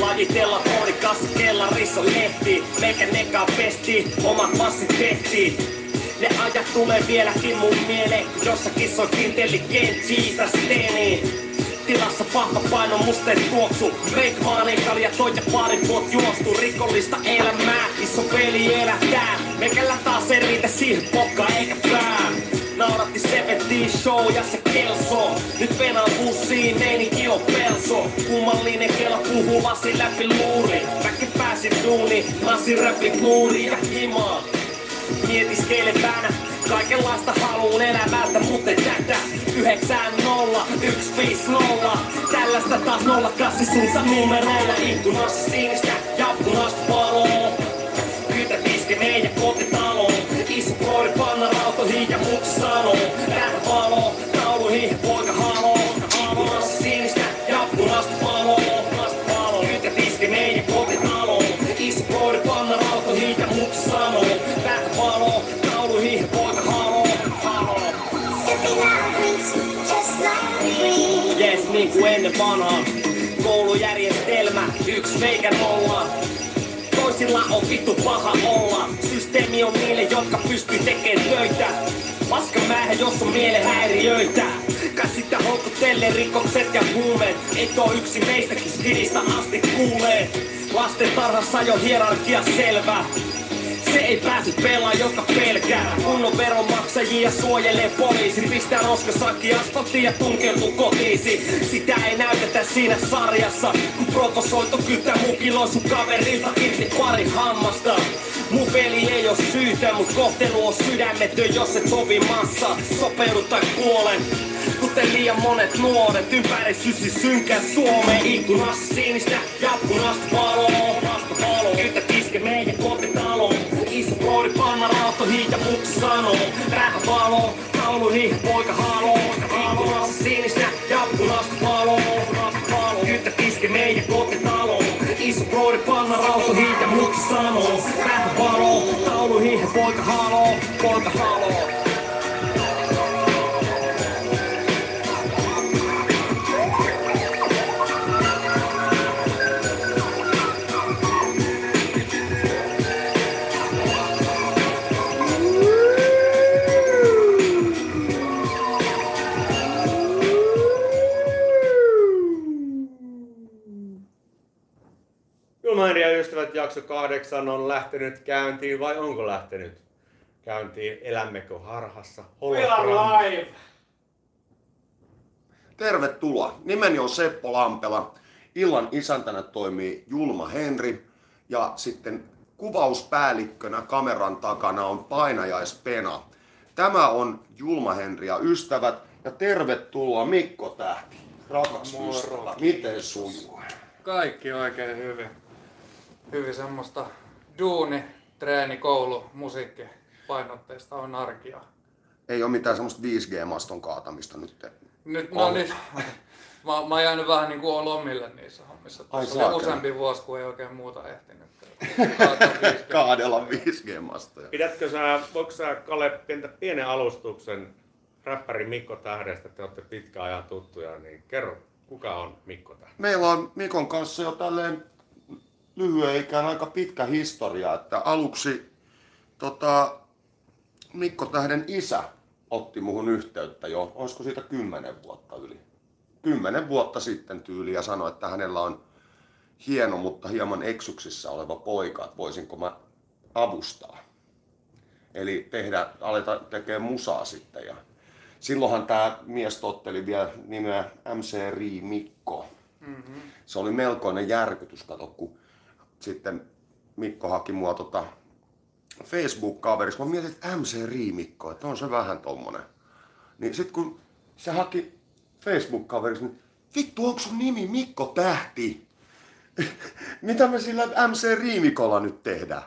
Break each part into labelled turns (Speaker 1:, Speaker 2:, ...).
Speaker 1: Lajitella koodikassa kellarissa lehti Meikä nekaan pesti, omat massit tehtiin ne ajat tulee vieläkin mun mieleen, kun jossakin soi intelligentti teeni. Tilassa vahva paino, musteet tuoksu. Breakmanin kalja toi ja pari vuot juostu. Rikollista elämää, iso peli elätää Meikällä taas ei riitä siihen pokka eikä pää Nauratti 70 show ja se kelso. Nyt venaan bussiin, meininki on pelso. Kummallinen kela puhuu lasi läpi luuri. Väki pääsi duuni, lasi räpi muuri ja himaa Mietiskeilepäänä Kaikenlaista haluun elämältä, mutta tätä. 9-0, 1-5-0 Tällaista taas 08 suunsa numeroilla. Ikkunassa sinistä ja punaista valoa. Kytä tiske meidän kotitaloon Koiri panna rautoihin ja mutsi sanoo Tähän valo, tauluihin poika haloo Ikkunassa sinistä ja punaista valoa Kytä tiske meidän kotitaloon Iso koiri panna rautoihin ja mutsi sanoo Tähän valo, tauluihin poika haloo. Jes, niin kuin ennen vanhaa. Koulujärjestelmä, yksi meikä nolla. Toisilla on vittu paha olla. Systeemi on niille, jotka pystyy tekemään töitä. Paskamäärä, jos on mielen häiriöitä. Käsittä houkuttelee rikokset ja huumeet. Et oo yksi meistäkin skidistä asti kuulee. Lasten tarhassa jo hierarkia selvä. Se ei pääse pelaa, joka pelkää. Kunnon veronmaksajia suojelee poliisi. Pistää roskasakki asfalttiin ja tunkeutuu kotiisi. Sitä ei näytetä siinä sarjassa. Kun provosoitu kyttä mukiloi sun kaverilta irti pari hammasta. Mun peli ei oo syytä, mut kohtelu on sydämetön, jos et sovi massa. Sopeudu tai kuolen. Kuten liian monet nuoret ympäri sysi synkää Suomeen Ikkunassa sinistä ja punaista valoa tauluihin poika haloo Ikkunassa sinistä ja punaista valoa Kytä tiske meidän kotitaloon Iso koodi panna rautoihin ja mutsi sanoo. Tähän valoon, tauluihin poika haloo Poika haloo
Speaker 2: jakso kahdeksan on lähtenyt käyntiin vai onko lähtenyt käyntiin? Elämmekö harhassa?
Speaker 3: We are live!
Speaker 4: Tervetuloa. Nimeni on Seppo Lampela. Illan isäntänä toimii Julma Henri ja sitten kuvauspäällikkönä kameran takana on painajais Pena. Tämä on Julma Henri ja ystävät ja tervetuloa Mikko Tähti. Rakas
Speaker 3: Moro.
Speaker 4: ystävä, miten sujuu?
Speaker 3: Kaikki oikein hyvin. Hyvin semmoista duuni, treeni, koulu, musiikki painotteista on arkia.
Speaker 4: Ei ole mitään semmoista 5G-maston kaatamista nyt.
Speaker 3: Nyt, no
Speaker 4: On.
Speaker 3: nyt, mä, mä oon jäänyt vähän niin kuin lomille niissä hommissa.
Speaker 4: Ai
Speaker 3: Tuossa oli useampi vuosi, kun ei oikein muuta ehtinyt. Kaataa 5G.
Speaker 4: Kaadella 5G-mastoja.
Speaker 2: Pidätkö sä, voiko sä Kale pientä, pienen alustuksen räppäri Mikko Tähdestä, te olette pitkään ajan tuttuja, niin kerro, kuka on Mikko Tähti?
Speaker 4: Meillä on Mikon kanssa jo tälleen lyhyen ikään aika pitkä historia, että aluksi tota, Mikko Tähden isä otti muhun yhteyttä jo, olisiko siitä kymmenen vuotta yli. Kymmenen vuotta sitten tyyli ja sanoi, että hänellä on hieno, mutta hieman eksuksissa oleva poika, että voisinko mä avustaa. Eli tehdä, aleta tekemään musaa sitten. Ja silloinhan tämä mies totteli vielä nimeä MC Ri Mikko.
Speaker 3: Mm-hmm.
Speaker 4: Se oli melkoinen järkytys, kato, kun sitten Mikko haki mua tota Facebook-kaveriksi. Mä mietin, että MC Riimikko, että on se vähän tommonen. Niin sit kun se haki Facebook-kaveriksi, niin vittu, onko sun nimi Mikko Tähti? Mitä me sillä MC Riimikolla nyt tehdään?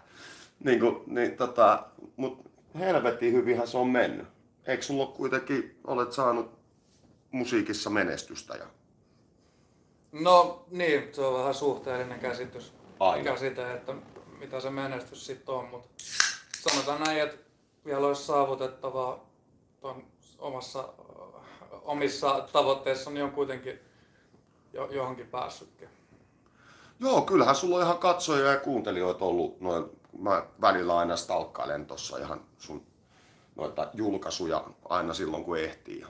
Speaker 4: Niin kuin, niin tota, mut helvetin hyvinhän se on mennyt. Eikö sulla kuitenkin, olet saanut musiikissa menestystä ja
Speaker 3: No niin, se on vähän suhteellinen käsitys.
Speaker 4: Aina.
Speaker 3: Käsite, että mitä se menestys sitten on, mutta sanotaan näin, että vielä olisi saavutettavaa ton omassa, omissa tavoitteissa, niin on kuitenkin jo, johonkin päässytkin.
Speaker 4: Joo, kyllähän sulla on ihan katsojia ja kuuntelijoita ollut. Noin, mä välillä aina stalkkailen tossa ihan sun noita julkaisuja aina silloin kun ehtii. Ja,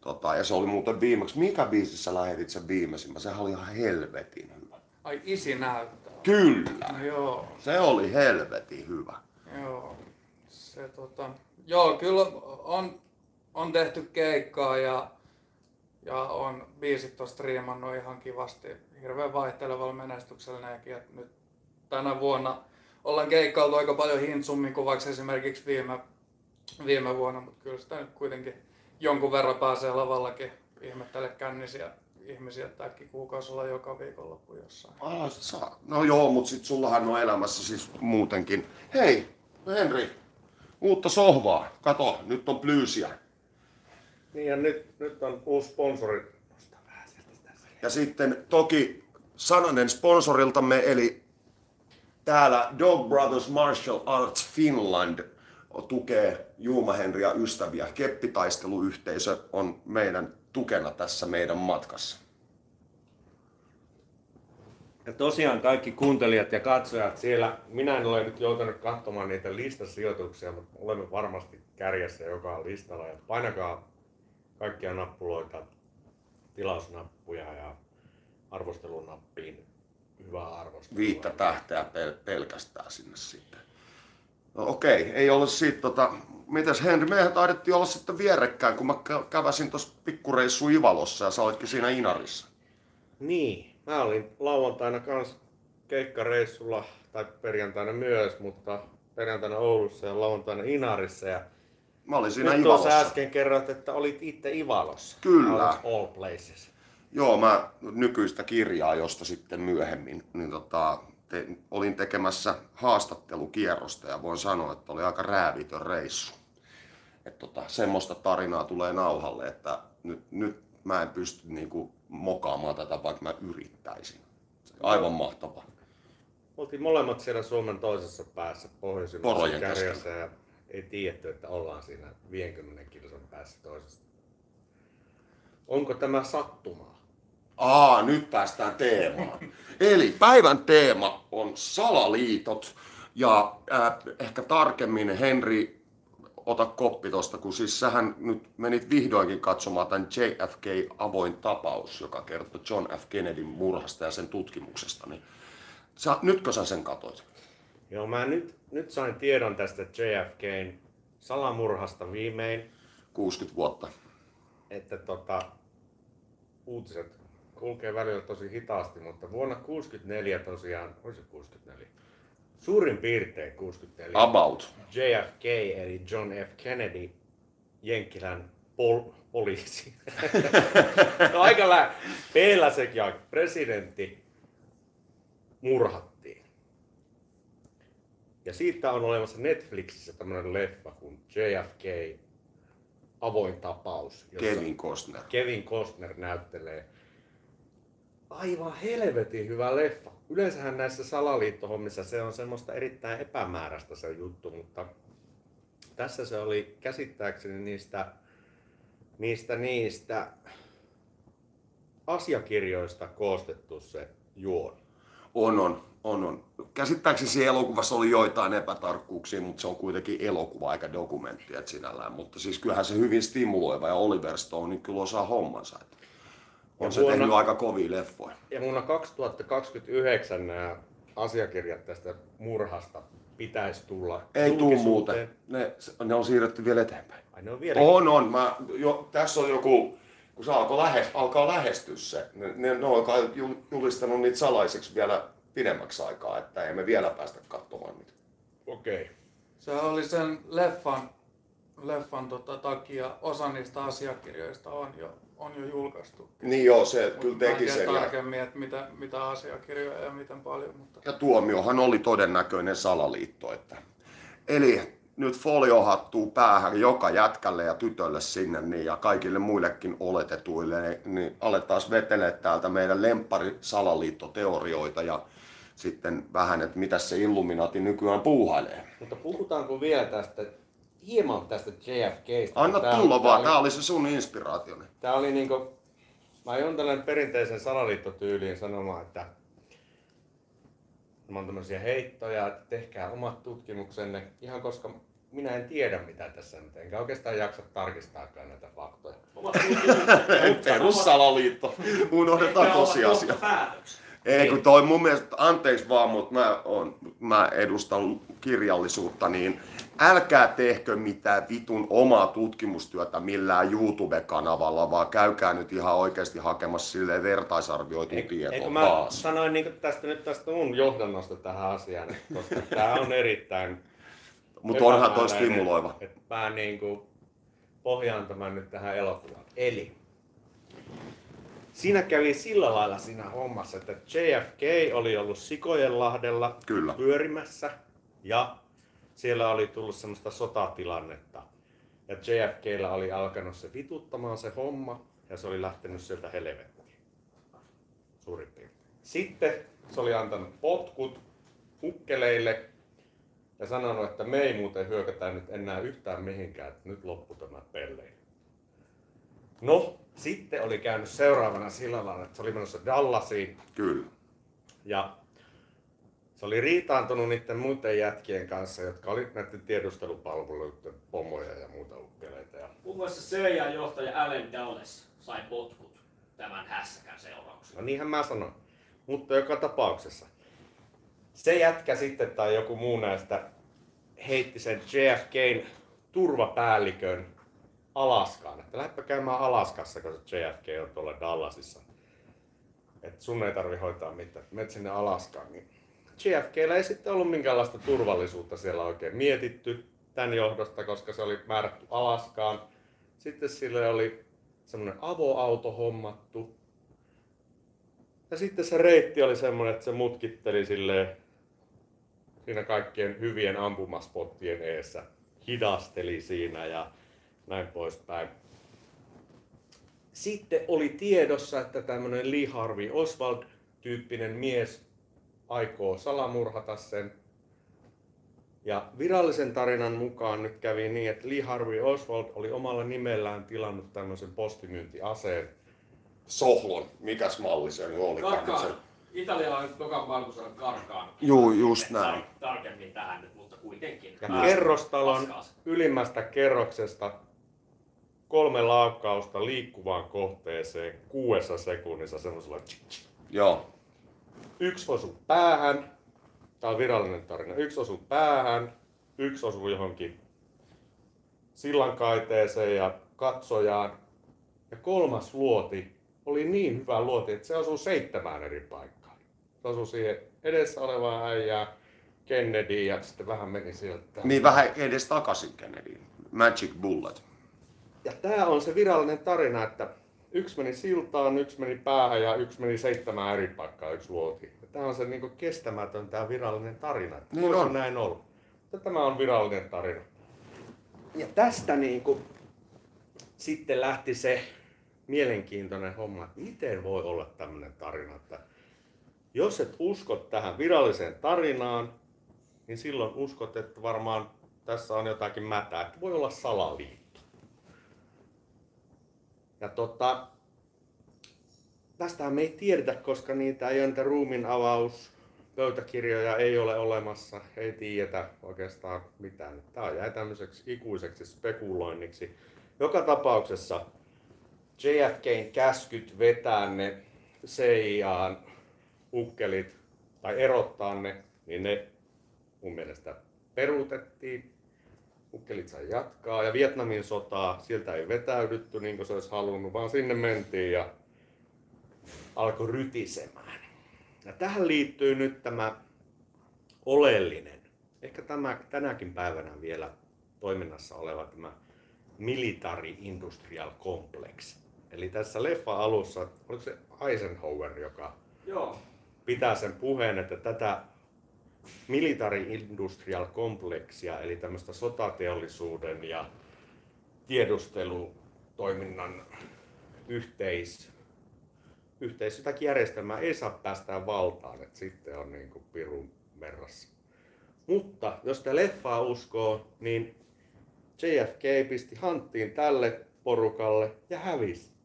Speaker 4: tota, ja se oli muuten viimeksi, mikä biisissä lähetit sen viimeisimmän? Sehän oli ihan helvetin hyvä.
Speaker 3: Ai isi näyttää.
Speaker 4: Kyllä,
Speaker 3: No joo,
Speaker 4: se oli helvetin hyvä.
Speaker 3: joo. Se tota, joo, kyllä on, on tehty keikkaa ja, ja on biisit on striimannut ihan kivasti. Hirveän vaihtelevalla menestyksellä nekin. Et nyt tänä vuonna ollaan keikkailtu aika paljon hintsummin kuin vaikka esimerkiksi viime, viime vuonna, mutta kyllä sitä nyt kuitenkin jonkun verran pääsee lavallakin ihmettele kännisiä ihmisiä, että äkki kuukausi olla joka viikonloppu jossain.
Speaker 4: Ah, saa. No joo, mut sit sullahan on elämässä siis muutenkin. Hei, Henri, uutta sohvaa. Kato, nyt on plyysiä.
Speaker 2: Niin ja nyt, nyt on uusi sponsori.
Speaker 4: Ja sitten toki sananen sponsoriltamme, eli täällä Dog Brothers Martial Arts Finland tukee Juuma Henriä ystäviä. Keppitaisteluyhteisö on meidän tukena tässä meidän matkassa.
Speaker 2: Ja tosiaan kaikki kuuntelijat ja katsojat siellä, minä en ole nyt joutunut katsomaan niitä listasijoituksia, mutta olemme varmasti kärjessä joka listalla. Ja painakaa kaikkia nappuloita, tilausnappuja ja arvostelunappiin hyvää arvostelua.
Speaker 4: Viittä tähteä pel- pelkästään sinne sitten. No okei, ei ole siitä tota... Mitäs Henri, mehän taidettiin olla sitten vierekkäin, kun mä kä- käväsin tuossa pikkureissu Ivalossa ja sä olitkin siinä Inarissa.
Speaker 2: Niin, mä olin lauantaina kans keikkareissulla, tai perjantaina myös, mutta perjantaina Oulussa ja lauantaina Inarissa. Ja
Speaker 4: Mä olin siinä
Speaker 2: nyt tuossa
Speaker 4: Ivalossa.
Speaker 2: äsken kerroit, että olit itse Ivalossa.
Speaker 4: Kyllä.
Speaker 2: All places.
Speaker 4: Joo, mä nykyistä kirjaa, josta sitten myöhemmin niin tota, te, olin tekemässä haastattelukierrosta ja voin sanoa, että oli aika räävitön reissu. Et tota, semmoista tarinaa tulee nauhalle, että nyt, nyt mä en pysty niinku mokaamaan tätä, vaikka mä yrittäisin. Aivan mahtavaa.
Speaker 2: Oltiin molemmat siellä Suomen toisessa päässä pohjoisimmassa
Speaker 4: Porojen
Speaker 2: kärjessä ja ei tiedetty, että ollaan siinä 50 kilsan päässä toisesta. Onko tämä sattumaa?
Speaker 4: Aa, nyt päästään teemaan. Eli päivän teema on salaliitot ja äh, ehkä tarkemmin Henri, ota koppi tosta, kun siis sähän nyt menit vihdoinkin katsomaan tämän JFK avoin tapaus, joka kertoo John F. Kennedyn murhasta ja sen tutkimuksesta. Niin sä, nytkö sä sen katoit?
Speaker 2: Joo, mä nyt, nyt sain tiedon tästä JFKn salamurhasta viimein,
Speaker 4: 60 vuotta.
Speaker 2: että tota, uutiset kulkee välillä tosi hitaasti, mutta vuonna 64 tosiaan, olisi se 64, suurin piirtein 64,
Speaker 4: About.
Speaker 2: JFK eli John F. Kennedy, Jenkkilän pol- poliisi. no, aika lä- sekin ja presidentti murhattiin. Ja siitä on olemassa Netflixissä tämmöinen leffa kuin JFK avoin tapaus, jossa
Speaker 4: Kevin Costner.
Speaker 2: Kevin Costner näyttelee aivan helvetin hyvä leffa. Yleensähän näissä salaliittohommissa se on semmoista erittäin epämääräistä se juttu, mutta tässä se oli käsittääkseni niistä, niistä, niistä asiakirjoista koostettu se juoni.
Speaker 4: On, on, on, on. Käsittääkseni siinä elokuvassa oli joitain epätarkkuuksia, mutta se on kuitenkin elokuva eikä dokumentti sinällään. Mutta siis kyllähän se hyvin stimuloiva ja Oliver Stone niin kyllä osaa hommansa. Et on se
Speaker 2: vuonna-
Speaker 4: tehnyt aika kovia leffoja.
Speaker 2: Ja vuonna 2029 nämä asiakirjat tästä murhasta pitäisi tulla
Speaker 4: Ei tuu muuten. Ne, ne on siirretty vielä eteenpäin.
Speaker 2: Ai ne on vielä.
Speaker 4: On, on. Mä, jo, tässä on joku, kun se alkaa, lähes, alkaa lähestyä se. Ne, ne, ne on julistanut niitä salaiseksi vielä pidemmäksi aikaa, että ei me vielä päästä katsomaan niitä.
Speaker 2: Okei. Okay.
Speaker 3: Se oli sen leffan, leffan tota, takia, osa niistä asiakirjoista on jo, on jo julkaistu.
Speaker 4: Niin joo, se
Speaker 3: Mut
Speaker 4: kyllä teki sen. Ja,
Speaker 3: tarkemmin, että mitä, mitä asiakirjoja ja miten paljon, mutta
Speaker 4: ja tuomiohan oli todennäköinen salaliitto. Että. Eli nyt foliohattuu päähän joka jätkälle ja tytölle sinne niin, ja kaikille muillekin oletetuille, niin, niin aletaan vetelee täältä meidän lemppari salaliittoteorioita ja sitten vähän, että mitä se Illuminati nykyään puuhailee.
Speaker 2: Mutta puhutaanko vielä tästä, hieman tästä JFKstä?
Speaker 4: Anna
Speaker 2: Tää-
Speaker 4: tulla
Speaker 2: tää
Speaker 4: vaan,
Speaker 2: oli-
Speaker 4: tää oli se sun inspiraationi.
Speaker 2: Tää oli niinku mä aion tällainen perinteisen salaliittotyyliin sanomaan, että mä on tämmöisiä heittoja, että tehkää omat tutkimuksenne, ihan koska minä en tiedä mitä tässä nyt, enkä oikeastaan jaksa tarkistaakaan näitä faktoja.
Speaker 5: Omat tutkimukset.
Speaker 4: Perussalaliitto. Unohdetaan tosiasia.
Speaker 5: johtopäätöksiä.
Speaker 4: Ei, kun toi mun mielestä, anteeksi vaan, mutta mä, on, mä edustan kirjallisuutta, niin älkää tehkö mitään vitun omaa tutkimustyötä millään YouTube-kanavalla, vaan käykää nyt ihan oikeasti hakemassa silleen vertaisarvioitua
Speaker 2: Eikö
Speaker 4: tietoa
Speaker 2: mä
Speaker 4: taas.
Speaker 2: sanoin niin tästä nyt tästä mun johdannosta tähän asiaan, että koska tämä on erittäin
Speaker 4: Mutta onhan toi stimuloiva.
Speaker 2: Että mä niin kuin pohjaan tämän nyt tähän elokuvaan. Eli siinä kävi sillä lailla siinä hommassa, että JFK oli ollut Sikojenlahdella
Speaker 4: Kyllä.
Speaker 2: pyörimässä ja siellä oli tullut semmoista sotatilannetta. Ja JFKllä oli alkanut se vituttamaan se homma ja se oli lähtenyt sieltä helvettiin. Suurin piirtein. Sitten se oli antanut potkut ukkeleille ja sanonut, että me ei muuten hyökätä nyt enää yhtään mihinkään, että nyt loppu tämä pelleily. No, sitten oli käynyt seuraavana sillä lailla, että se oli menossa Dallasiin
Speaker 4: Kyllä.
Speaker 2: ja se oli riitaantunut niiden muiden jätkien kanssa, jotka oli näiden tiedustelupalveluiden pomoja ja muuta ukkeleita. Ja
Speaker 5: Muun muassa CIA-johtaja Allen Dulles sai potkut tämän hässäkän seurauksena.
Speaker 2: No niinhän mä sanoin. Mutta joka tapauksessa. Se jätkä sitten tai joku muu näistä heitti sen JFKn turvapäällikön Alaskaan. Että lähdepä käymään Alaskassa, kun se JFK on tuolla Dallasissa. Että sun ei tarvi hoitaa mitään. Menet sinne Alaskaan. Niin JFKllä ei sitten ollut minkäänlaista turvallisuutta siellä oikein mietitty tämän johdosta, koska se oli määrätty Alaskaan. Sitten sille oli semmoinen avoauto hommattu, ja sitten se reitti oli semmoinen, että se mutkitteli silleen siinä kaikkien hyvien ampumaspottien eessä. Hidasteli siinä ja näin poispäin. Sitten oli tiedossa, että tämmöinen Lee Harvey Oswald-tyyppinen mies aikoo salamurhata sen. Ja virallisen tarinan mukaan nyt kävi niin, että Lee Harvey Oswald oli omalla nimellään tilannut tämmöisen postimyyntiaseen,
Speaker 4: Sohlon, mikäs malli se nyt oli?
Speaker 5: Karkaan. Italialainen toka maailmansodan karkaan.
Speaker 4: Juu, just näin.
Speaker 5: Tar- tarkemmin tähän nyt, mutta kuitenkin.
Speaker 2: Ja kerrostalon
Speaker 5: paskaas.
Speaker 2: ylimmästä kerroksesta kolme laukkausta liikkuvaan kohteeseen kuudessa sekunnissa semmoisella.
Speaker 4: Joo.
Speaker 2: Yksi osu päähän, tämä on virallinen tarina, yksi osu päähän, yksi osu johonkin sillankaiteeseen ja katsojaan. Ja kolmas luoti oli niin hyvä luoti, että se osui seitsemään eri paikkaan. Se osui siihen edessä olevaan äijään, Kennedy ja sitten vähän meni sieltä.
Speaker 4: Niin vähän edes takaisin Kennedy. Magic Bullet.
Speaker 2: Ja tämä on se virallinen tarina, että yksi meni siltaan, yksi meni päähän ja yksi meni seitsemään eri paikkaan, yksi luoti. Ja tämä on se niinku kestämätön tämä virallinen tarina. Että
Speaker 4: Niin on.
Speaker 2: näin olla. Mutta tämä on virallinen tarina. Ja tästä niinku sitten lähti se mielenkiintoinen homma, että miten voi olla tämmöinen tarina, että jos et usko tähän viralliseen tarinaan, niin silloin uskot, että varmaan tässä on jotakin mätää, että voi olla salaliitto. Ja tota, tästähän me ei tiedetä, koska niitä ei ole niitä ruumin avaus pöytäkirjoja ei ole olemassa, ei tiedetä oikeastaan mitään. Tämä jäi tämmöiseksi ikuiseksi spekuloinniksi. Joka tapauksessa JFKn käskyt vetää ne CIAn ukkelit tai erottaa ne, niin ne mun mielestä peruutettiin. Ukkelit sai jatkaa ja Vietnamin sotaa, sieltä ei vetäydytty niin kuin se olisi halunnut, vaan sinne mentiin ja alkoi rytisemään. Ja tähän liittyy nyt tämä oleellinen, ehkä tämä tänäkin päivänä vielä toiminnassa oleva tämä Military Industrial Complex. Eli tässä leffa alussa, oliko se Eisenhower, joka
Speaker 5: Joo.
Speaker 2: pitää sen puheen, että tätä military industrial kompleksia, eli tämmöistä sotateollisuuden ja tiedustelutoiminnan yhteis, yhteis jotakin järjestelmää ei saa päästää valtaan, että sitten on niin kuin pirun verrassa. Mutta jos tämä leffaa uskoo, niin JFK pisti hanttiin tälle porukalle ja hävisi.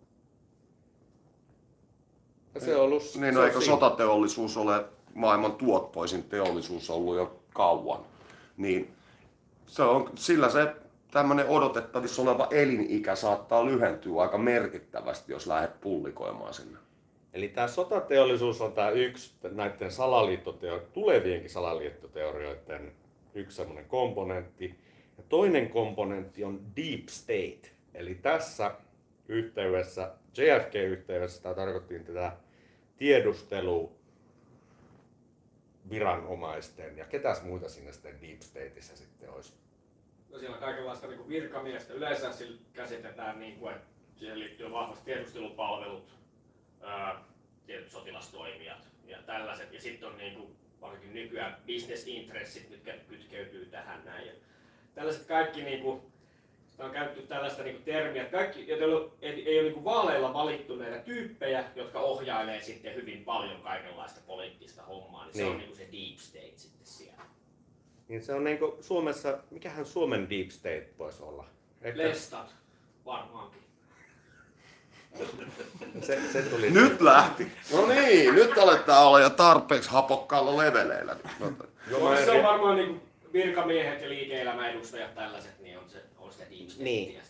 Speaker 2: Se on ollut...
Speaker 4: Niin,
Speaker 2: se
Speaker 4: no
Speaker 2: on
Speaker 4: eikö
Speaker 2: siinä.
Speaker 4: sotateollisuus ole maailman tuottoisin teollisuus ollut jo kauan? Niin se on, sillä se tämmöinen odotettavissa oleva elinikä saattaa lyhentyä aika merkittävästi, jos lähdet pullikoimaan sinne.
Speaker 2: Eli tämä sotateollisuus on tämä yksi näiden salaliittoteo- tulevienkin salaliittoteorioiden yksi semmoinen komponentti. Ja toinen komponentti on deep state. Eli tässä yhteydessä, JFK-yhteydessä, tämä tarkoittiin tätä tiedustelu viranomaisten ja ketäs muita siinä sitten deep stateissa sitten olisi?
Speaker 5: No siellä on kaikenlaista niin virkamiestä. Yleensä sillä käsitetään, niin kuin, että siihen liittyy vahvasti tiedustelupalvelut, ää, tietyt sotilastoimijat ja tällaiset. Ja sitten on niin kuin, varsinkin nykyään bisnesintressit, mitkä kytkeytyy tähän näin. Ja tällaiset kaikki, niin kuin, sitä on käytetty tällaista niin kuin termiä, että kaikki, joita ei ole, ei, ei ole niin kuin vaaleilla valittu näitä tyyppejä, jotka ohjailee sitten hyvin paljon kaikenlaista poliittista hommaa, niin, se
Speaker 2: Niin.
Speaker 5: on niin kuin se deep state sitten siellä.
Speaker 2: Niin se on niinku Suomessa, mikähän Suomen deep state voisi olla? Ehkä
Speaker 5: Lestat, varmaankin.
Speaker 2: se, se tuli.
Speaker 4: Nyt lähti! No niin, nyt aletaan olla jo tarpeeksi hapokkaalla leveleillä.
Speaker 2: En-
Speaker 5: se on varmaan niin virkamiehet ja liike-elämän edustajat tällaiset, niin on se, deep statea
Speaker 2: Niin.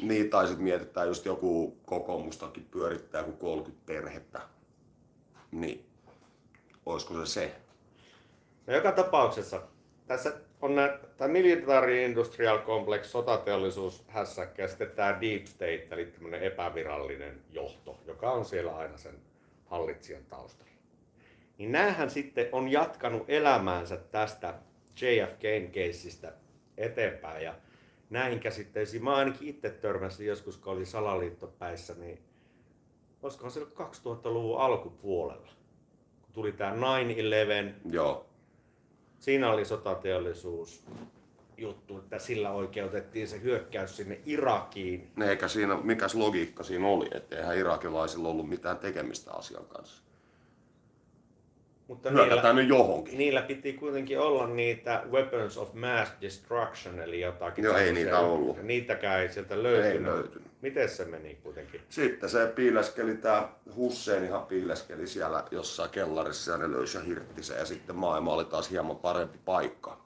Speaker 4: Niin, tai sitten mietitään just joku kokoomustakin pyörittää kuin 30 perhettä. Niin, olisiko se se?
Speaker 2: No joka tapauksessa tässä on tämä military industrial complex, sotateollisuus hässäkkä ja sitten tämä deep state, eli tämmöinen epävirallinen johto, joka on siellä aina sen hallitsijan taustalla. Niin näähän sitten on jatkanut elämäänsä tästä JFKn keissistä eteenpäin ja näihin käsitteisiin mä ainakin itse törmäsin joskus, kun oli salaliittopäissä, niin olisikohan se ollut 2000-luvun alkupuolella, kun tuli tämä 9-11,
Speaker 4: Joo.
Speaker 2: siinä oli sotateollisuus juttu, että sillä oikeutettiin se hyökkäys sinne Irakiin.
Speaker 4: Ne eikä siinä, mikäs logiikka siinä oli, että eihän irakilaisilla ollut mitään tekemistä asian kanssa.
Speaker 2: Mutta niillä,
Speaker 4: Hyökätään nyt johonkin.
Speaker 2: niillä piti kuitenkin olla niitä weapons of mass destruction, eli jotakin.
Speaker 4: Joo, ei niitä ollut.
Speaker 2: Niitäkään ei sieltä löytynyt.
Speaker 4: Ei löytynyt.
Speaker 2: Miten se meni kuitenkin?
Speaker 4: Sitten se piileskeli, tämä Husseinihan piileskeli siellä jossain kellarissa ja ne löysi ja hirtti sen. Ja sitten maailma oli taas hieman parempi paikka.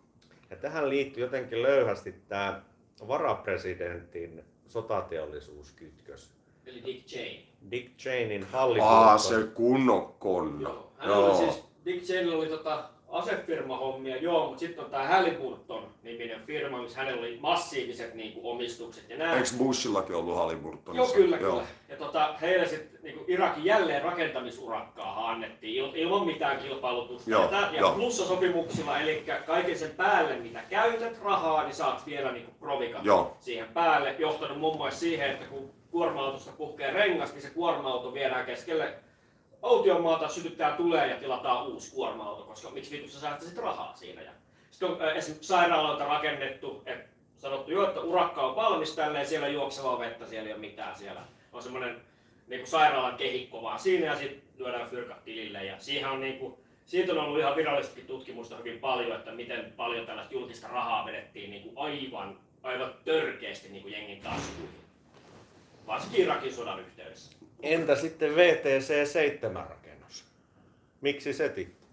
Speaker 2: Ja tähän liittyy jotenkin löyhästi tämä varapresidentin sotateollisuuskytkös.
Speaker 5: Eli Dick Cheney.
Speaker 2: Dick Cheneyn
Speaker 4: Aa,
Speaker 2: Halliburton.
Speaker 4: se kunnon konna.
Speaker 5: Joo. Hän oli siis, Dick Cheney oli tota asefirmahommia, joo, mutta sitten on tämä Halliburton niminen firma, missä hänellä oli massiiviset niinku, omistukset ja näin.
Speaker 4: Eikö Bushillakin ollut Halliburtonissa?
Speaker 5: Joo, kyllä, kyllä. Ja tota, heille sitten niin Irakin jälleen rakentamisurakkaahan annettiin il, ilman mitään kilpailutusta.
Speaker 4: Joo,
Speaker 5: ja, tää, ja
Speaker 4: joo.
Speaker 5: plussasopimuksilla, eli kaiken sen päälle, mitä käytät rahaa, niin saat vielä niin provikat
Speaker 4: Joo.
Speaker 5: siihen päälle. Johtanut muun muassa siihen, että kun kuorma-autosta puhkee rengas, niin se kuorma-auto viedään keskelle aution maata, sytyttää tulee ja tilataan uusi kuorma-auto, koska miksi vitussa sitten rahaa siinä. Ja sitten on äh, esimerkiksi sairaaloita rakennettu, että sanottu jo, että urakka on valmis tälleen, siellä juoksevaa vettä, siellä ei ole mitään siellä. On semmoinen niin sairaalan kehikko vaan siinä ja sitten lyödään fyrkat tilille. Ja siihen on niin kuin, siitä on ollut ihan virallistakin tutkimusta hyvin paljon, että miten paljon tällaista julkista rahaa vedettiin niin kuin aivan, aivan törkeästi niin kuin jengin taskuihin. Varsinkin Irakin sodan yhteydessä.
Speaker 2: Entä sitten VTC-7-rakennus? Miksi se tippui?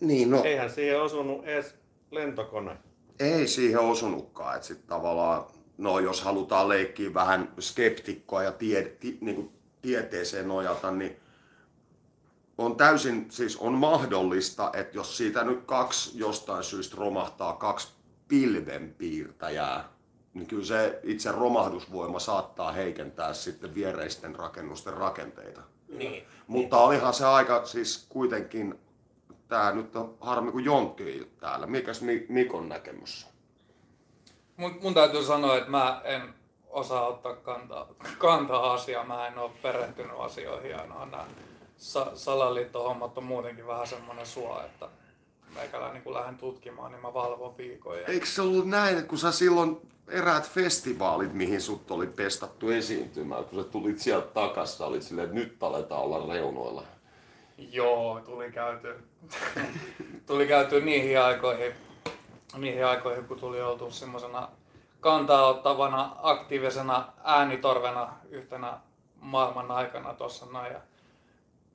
Speaker 4: Niin, no
Speaker 2: Eihän siihen osunut edes lentokone.
Speaker 4: ei siihen osunutkaan. Että sit tavallaan, no jos halutaan leikkiä vähän skeptikkoa ja tie, ti, niin kuin tieteeseen nojata, niin on täysin, siis on mahdollista, että jos siitä nyt kaksi jostain syystä romahtaa kaksi pilvenpiirtäjää, niin kyllä se itse romahdusvoima saattaa heikentää sitten viereisten rakennusten rakenteita.
Speaker 2: Niin.
Speaker 4: Mutta olihan se aika siis kuitenkin, tää nyt on harmi kun Jontti ei ole täällä. Mikäs Mi- Mikon näkemys?
Speaker 3: Mun, mun täytyy sanoa, että mä en osaa ottaa kantaa, kantaa asiaa. Mä en ole perehtynyt asioihin ja no, nämä sa- salaliittohommat on muutenkin vähän semmoinen suo, että meikäläinen niin kun lähden tutkimaan, niin mä valvon viikoja.
Speaker 4: Eikö se ollut näin, että kun sä silloin eräät festivaalit, mihin sut oli pestattu esiintymään, kun sä tulit sieltä takas, sä olit silleen, että nyt aletaan olla reunoilla.
Speaker 3: Joo, tuli käyty, tuli käyty niihin aikoihin, niihin aikoihin, kun tuli oltu semmoisena kantaa ottavana aktiivisena äänitorvena yhtenä maailman aikana tuossa. Ja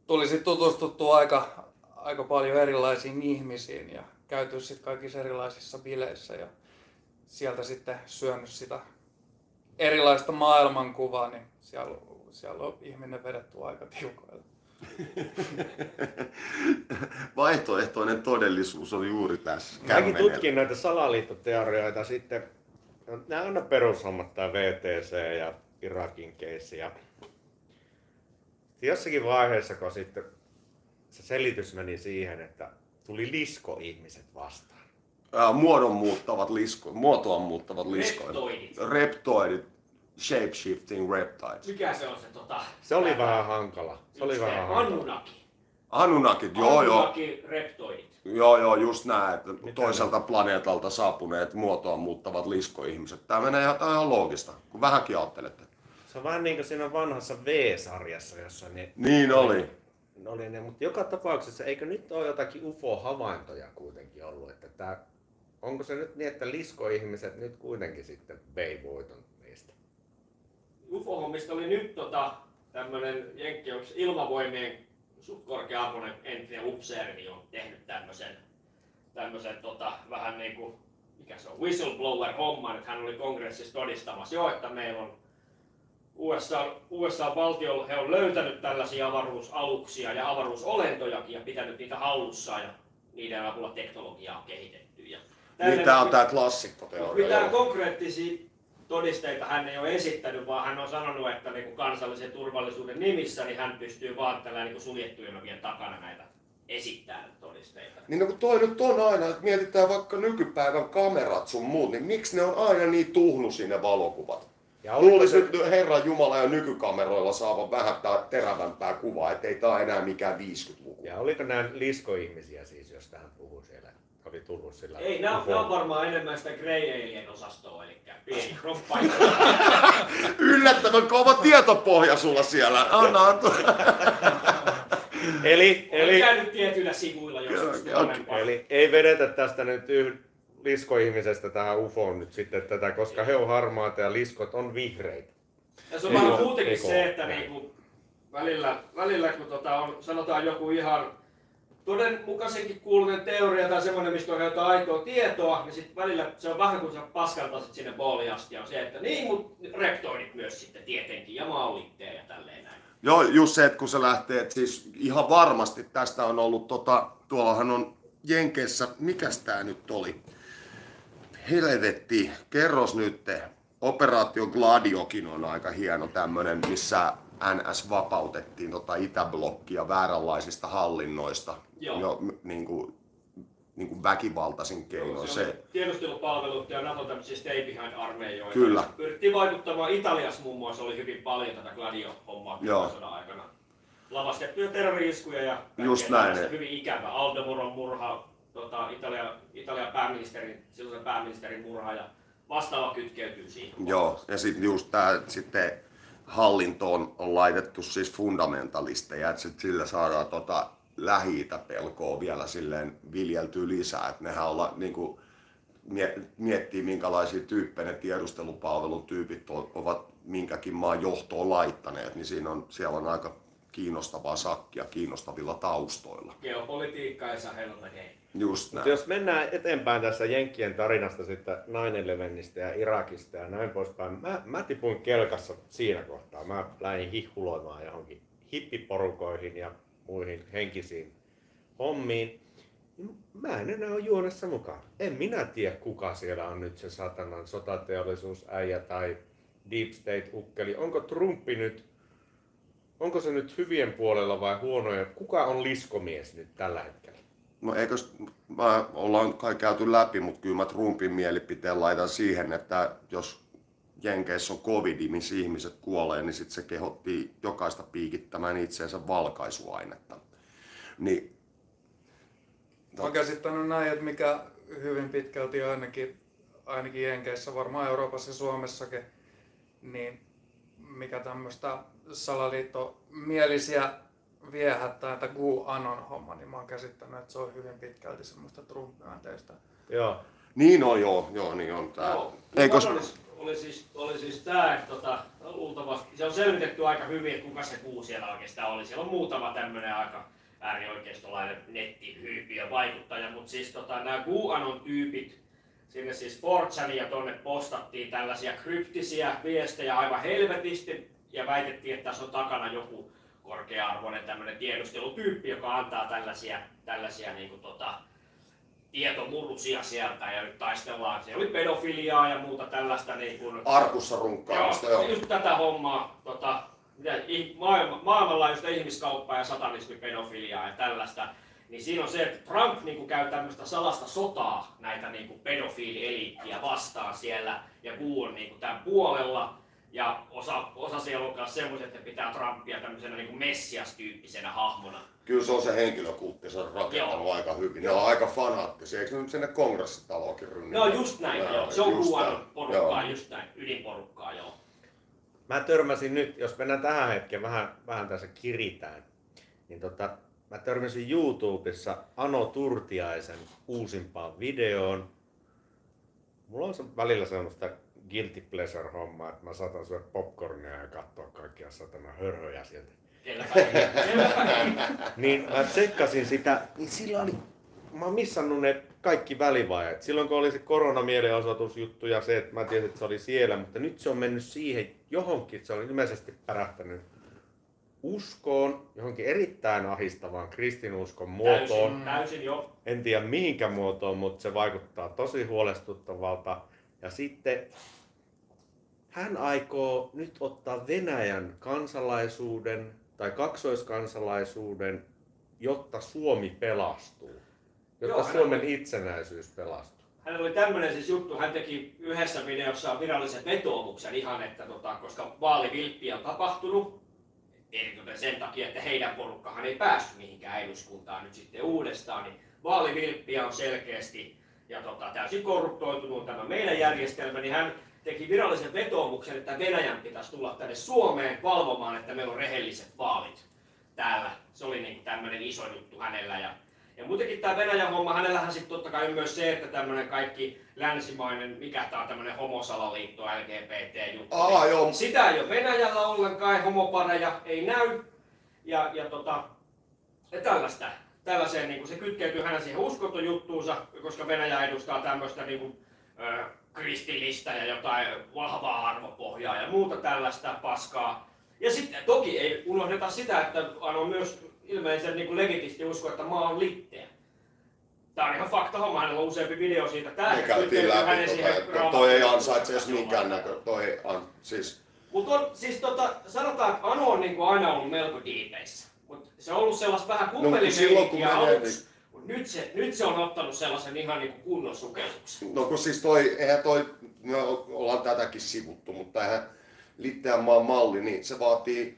Speaker 3: tuli sitten tutustuttua aika, aika paljon erilaisiin ihmisiin ja käyty sitten kaikissa erilaisissa bileissä ja sieltä sitten syönyt sitä erilaista maailmankuvaa, niin siellä, siellä on ihminen vedetty aika tiukoilla.
Speaker 4: Vaihtoehtoinen todellisuus on juuri tässä.
Speaker 2: Mäkin tutkin näitä salaliittoteorioita sitten. No, nämä on ne perushommat, tämä VTC ja Irakin keissi. Ja jossakin vaiheessa, kun sitten se selitys meni siihen, että tuli lisko-ihmiset vastaan.
Speaker 4: Ää, muodon muuttavat lisko, muotoa muuttavat liskoit.
Speaker 5: Reptoidit.
Speaker 4: Reptoidit. Shapeshifting reptiles.
Speaker 5: Mikä se on se tota...
Speaker 2: Se oli vähän hankala. Se oli vähän hankala.
Speaker 5: Anunnaki.
Speaker 4: Anunnakit, joo joo.
Speaker 5: Anunnaki reptoidit.
Speaker 4: Joo joo, just näin, että toiselta planeetalta saapuneet muotoa muuttavat liskoihmiset. Tämä menee ihan, ihan loogista, kun vähänkin ajattelette.
Speaker 2: Se on vähän niin kuin siinä vanhassa V-sarjassa, jossa ne
Speaker 4: Niin oli.
Speaker 2: Ne oli ne, mutta joka tapauksessa, eikö nyt ole jotakin UFO-havaintoja kuitenkin ollut, että tää, onko se nyt niin, että liskoihmiset nyt kuitenkin sitten vei voiton niistä?
Speaker 5: UFO-hommista oli nyt tota, tämmönen jenkki, onko ilmavoimien suht korkea-arvoinen entinen upseeri, niin on tehnyt tämmösen, tämmösen tota, vähän niinku, mikä se on, whistleblower-homman, että hän oli kongressissa todistamassa, joo, että meillä on USA, USA-valtio, he on löytänyt tällaisia avaruusaluksia ja avaruusolentojakin ja pitänyt niitä hallussaan ja niiden avulla teknologiaa on kehitetty.
Speaker 4: Niin tää on tää klassikkoteoria.
Speaker 5: mitään konkreettisia todisteita hän ei ole esittänyt, vaan hän on sanonut, että niin kuin kansallisen turvallisuuden nimissä niin hän pystyy vaan tällä niin kuin suljettujen ovien takana näitä esittämään todisteita.
Speaker 4: Niin no kun toi nyt on aina, että mietitään vaikka nykypäivän kamerat sun muut, niin miksi ne on aina niin tuhnusia ne valokuvat?
Speaker 2: Ja oliko
Speaker 4: Luulisi
Speaker 2: se,
Speaker 4: nyt Herran Jumala ja nykykameroilla saavan vähän tää terävämpää kuvaa, ettei tää enää mikään 50-luku.
Speaker 2: ja oliko nämä liskoihmisiä siis, jos tähän puhuu siellä? Oli tullut sillä
Speaker 5: Ei, nämä, nämä on varmaan enemmän sitä Grey Alien osastoa, eli pieni kroppa.
Speaker 4: Yllättävän kova tietopohja sulla siellä. Anna, anna.
Speaker 2: Eli,
Speaker 5: Olen
Speaker 2: eli,
Speaker 5: käynyt tietyillä sivuilla joskus nuorempana.
Speaker 2: eli ei vedetä tästä nyt yh, liskoihmisestä tähän UFOon nyt sitten tätä, koska he on harmaata ja liskot on vihreitä.
Speaker 5: Ja se on
Speaker 2: ole-
Speaker 5: muutenkin se, että niinku, välillä, välillä kun tota on, sanotaan joku ihan todenmukaisenkin kuulunen teoria tai semmoinen, mistä on jotain aitoa tietoa, niin sitten välillä se on vähän kuin sä paskaltaisit sinne booliasti on se, että niin, mutta reptoidit myös sitten tietenkin ja maulitteja ja tälleen näin.
Speaker 4: Joo, just se, että kun se lähtee, että siis ihan varmasti tästä on ollut, tota, tuollahan on Jenkeissä, mikäs tää nyt oli? Helvetti, kerros nyt. Operaatio Gladiokin on aika hieno tämmönen, missä NS vapautettiin tota Itäblokkia vääränlaisista hallinnoista.
Speaker 5: Joo.
Speaker 4: Jo, niin kuin, niin kuin väkivaltaisin keinoin.
Speaker 5: se,
Speaker 4: Se,
Speaker 5: tiedustelupalvelut ja NATO tämmöisiä stay behind armeijoita.
Speaker 4: Kyllä.
Speaker 5: Pyrittiin vaikuttamaan Italiassa muun muassa oli hyvin paljon tätä Gladio-hommaa sodan aikana. Lavastettuja terrori-iskuja ja
Speaker 4: Just näin.
Speaker 5: Hyvin ikävä. Aldomoron murha, tota, Italia, Italian pääministerin, silloisen pääministerin murha ja vastaava kytkeytyy siihen.
Speaker 4: Joo, ja sitten just tää sitten hallintoon on laitettu siis fundamentalisteja, että sit sillä saadaan tota lähi pelkoa vielä silleen viljeltyä lisää, että nehän olla niinku, mie- miettii minkälaisia tyyppejä ne tiedustelupalvelun tyypit ovat minkäkin maan johtoon laittaneet, niin siinä on, siellä on aika kiinnostavaa sakkia kiinnostavilla taustoilla.
Speaker 5: Geopolitiikka ja Sahel hei.
Speaker 4: Just
Speaker 2: Mutta
Speaker 4: näin.
Speaker 2: jos mennään eteenpäin tässä Jenkkien tarinasta sitten 9-11 ja Irakista ja näin poispäin. Mä, mä tipuin kelkassa siinä kohtaa. Mä lähdin hihhuloimaan johonkin hippiporukoihin ja muihin henkisiin hommiin. Mä en enää ole juonessa mukaan. En minä tiedä, kuka siellä on nyt se satanan sotateollisuusäijä tai deep state ukkeli. Onko Trumpi nyt, onko se nyt hyvien puolella vai huonoja? Kuka on liskomies nyt tällä hetkellä?
Speaker 4: No eikös, mä ollaan kai käyty läpi, mutta kyllä mä Trumpin mielipiteen laitan siihen, että jos Jenkeissä on covid, missä ihmiset kuolee, niin sit se kehotti jokaista piikittämään itseensä valkaisuainetta. Niin,
Speaker 3: Mä oon käsittänyt näin, että mikä hyvin pitkälti ainakin, ainakin Jenkeissä, varmaan Euroopassa ja Suomessakin, niin mikä tämmöistä salaliittomielisiä viehättää, että QAnon homma, niin mä oon käsittänyt, että se on hyvin pitkälti semmoista Trump-myönteistä.
Speaker 2: Joo.
Speaker 4: Niin on, joo, joo, niin on tää.
Speaker 5: Joo.
Speaker 4: Eikö,
Speaker 5: Madonis oli siis, oli siis tää, että tota, luultavasti, se on selvitetty aika hyvin, että kuka se kuu siellä oikeastaan oli. Siellä on muutama tämmönen aika äärioikeistolainen nettihyypiö vaikuttaja, mutta siis tota, nämä QAnon tyypit, sinne siis 4 ja tonne postattiin tällaisia kryptisiä viestejä aivan helvetisti ja väitettiin, että tässä on takana joku korkea-arvoinen tämmöinen tiedustelutyyppi, joka antaa tällaisia, tällaisia niin kuin, tota, tietomurrusia sieltä ja nyt taistellaan. Siellä oli pedofiliaa ja muuta tällaista niin kuin,
Speaker 4: arkussa runkkaamista,
Speaker 5: Joo,
Speaker 4: joo.
Speaker 5: just tätä hommaa, tota, mitä, maailma, maailmanlaajuista ihmiskauppaa ja satanismi, pedofiliaa ja tällaista. Niin siinä on se, että Trump niin kuin, käy tämmöistä salasta sotaa näitä niin kuin, pedofiilieliittiä vastaan siellä ja Gu on niin kuin, tämän puolella. Ja osa, osa siellä on myös semmoiset, että pitää Trumpia tämmöisenä niin kuin messias-tyyppisenä hahmona.
Speaker 4: Kyllä se on se henkilökultti, se on rakentanut
Speaker 5: Joo.
Speaker 4: aika hyvin. Ne on aika fanaattisia, eikö ne nyt sinne kongressitaloonkin rynnitä?
Speaker 5: No just näin, joo, joo. se on
Speaker 4: näin.
Speaker 5: porukkaa,
Speaker 4: Joo.
Speaker 5: just näin, ydinporukkaa, joo.
Speaker 2: Mä törmäsin nyt, jos mennään tähän hetkeen, vähän, vähän tässä kiritään, niin tota, mä törmäsin YouTubessa Ano Turtiaisen uusimpaan videoon. Mulla on se välillä semmoista guilty pleasure hommaa, että mä saatan syödä popcornia ja katsoa kaikkia satana hörhöjä sieltä. Niin mä tsekkasin sitä, niin silloin oli, mä oon missannut ne kaikki välivaiheet. Silloin kun oli se koronamielenosoitusjuttu ja se, että mä tiesin, että se oli siellä, mutta nyt se on mennyt siihen johonkin, se on ilmeisesti pärähtänyt uskoon, johonkin erittäin ahistavaan kristinuskon muotoon.
Speaker 5: Täysin, täysin jo.
Speaker 2: En tiedä mihinkä muotoon, mutta se vaikuttaa tosi huolestuttavalta. Ja sitten hän aikoo nyt ottaa Venäjän kansalaisuuden tai kaksoiskansalaisuuden, jotta Suomi pelastuu. Jotta
Speaker 5: Joo, hän
Speaker 2: Suomen
Speaker 5: oli-
Speaker 2: itsenäisyys pelastuu.
Speaker 5: Hänellä oli tämmöinen siis juttu, hän teki yhdessä videossa virallisen vetoomuksen ihan, että tota, koska vaalivilppi on tapahtunut, eritoten sen takia, että heidän porukkahan ei päässyt mihinkään eduskuntaan nyt sitten uudestaan, niin vaalivilppiä on selkeästi ja tota, täysin korruptoitunut tämä meidän järjestelmä, niin hän teki virallisen vetoomuksen, että Venäjän pitäisi tulla tänne Suomeen valvomaan, että meillä on rehelliset vaalit täällä. Se oli niin tämmöinen iso juttu hänellä. Ja, ja muutenkin tämä Venäjän homma, hänellähän sitten totta kai myös se, että tämmöinen kaikki länsimainen, mikä tämä on tämmöinen homosalaliitto, LGBT-juttu.
Speaker 4: Aa, joo.
Speaker 5: niin Sitä ei ole Venäjällä ollenkaan, homopareja ei näy. Ja, ja, tota, ja tällaista. Tällaiseen, niin kuin se kytkeytyy hänen siihen uskontojuttuunsa, koska Venäjä edustaa tämmöistä niin kuin, ö, kristillistä ja jotain vahvaa arvopohjaa ja muuta tällaista paskaa. Ja sitten toki ei unohdeta sitä, että on myös ilmeisen niin kuin legitisti usko, että maa on litteä. Tämä on ihan fakta homma, hänellä on useampi video siitä. Tämä
Speaker 4: Me käytiin läpi tota, toi ei ansaitse edes minkään näkö, toi an, siis
Speaker 5: Mutta siis tota, sanotaan, että Ano on niinku aina ollut melko diipeissä. Se on ollut sellaista vähän
Speaker 4: No, kun
Speaker 5: kumpelimeininkiä
Speaker 4: menee,
Speaker 5: aluksi. Mut nyt, se, nyt se on ottanut sellaisen ihan niinku kunnon sukellustuksen.
Speaker 4: No kun siis toi, eihän toi, me ollaan tätäkin sivuttu, mutta eihän Litteän maan malli, niin se vaatii,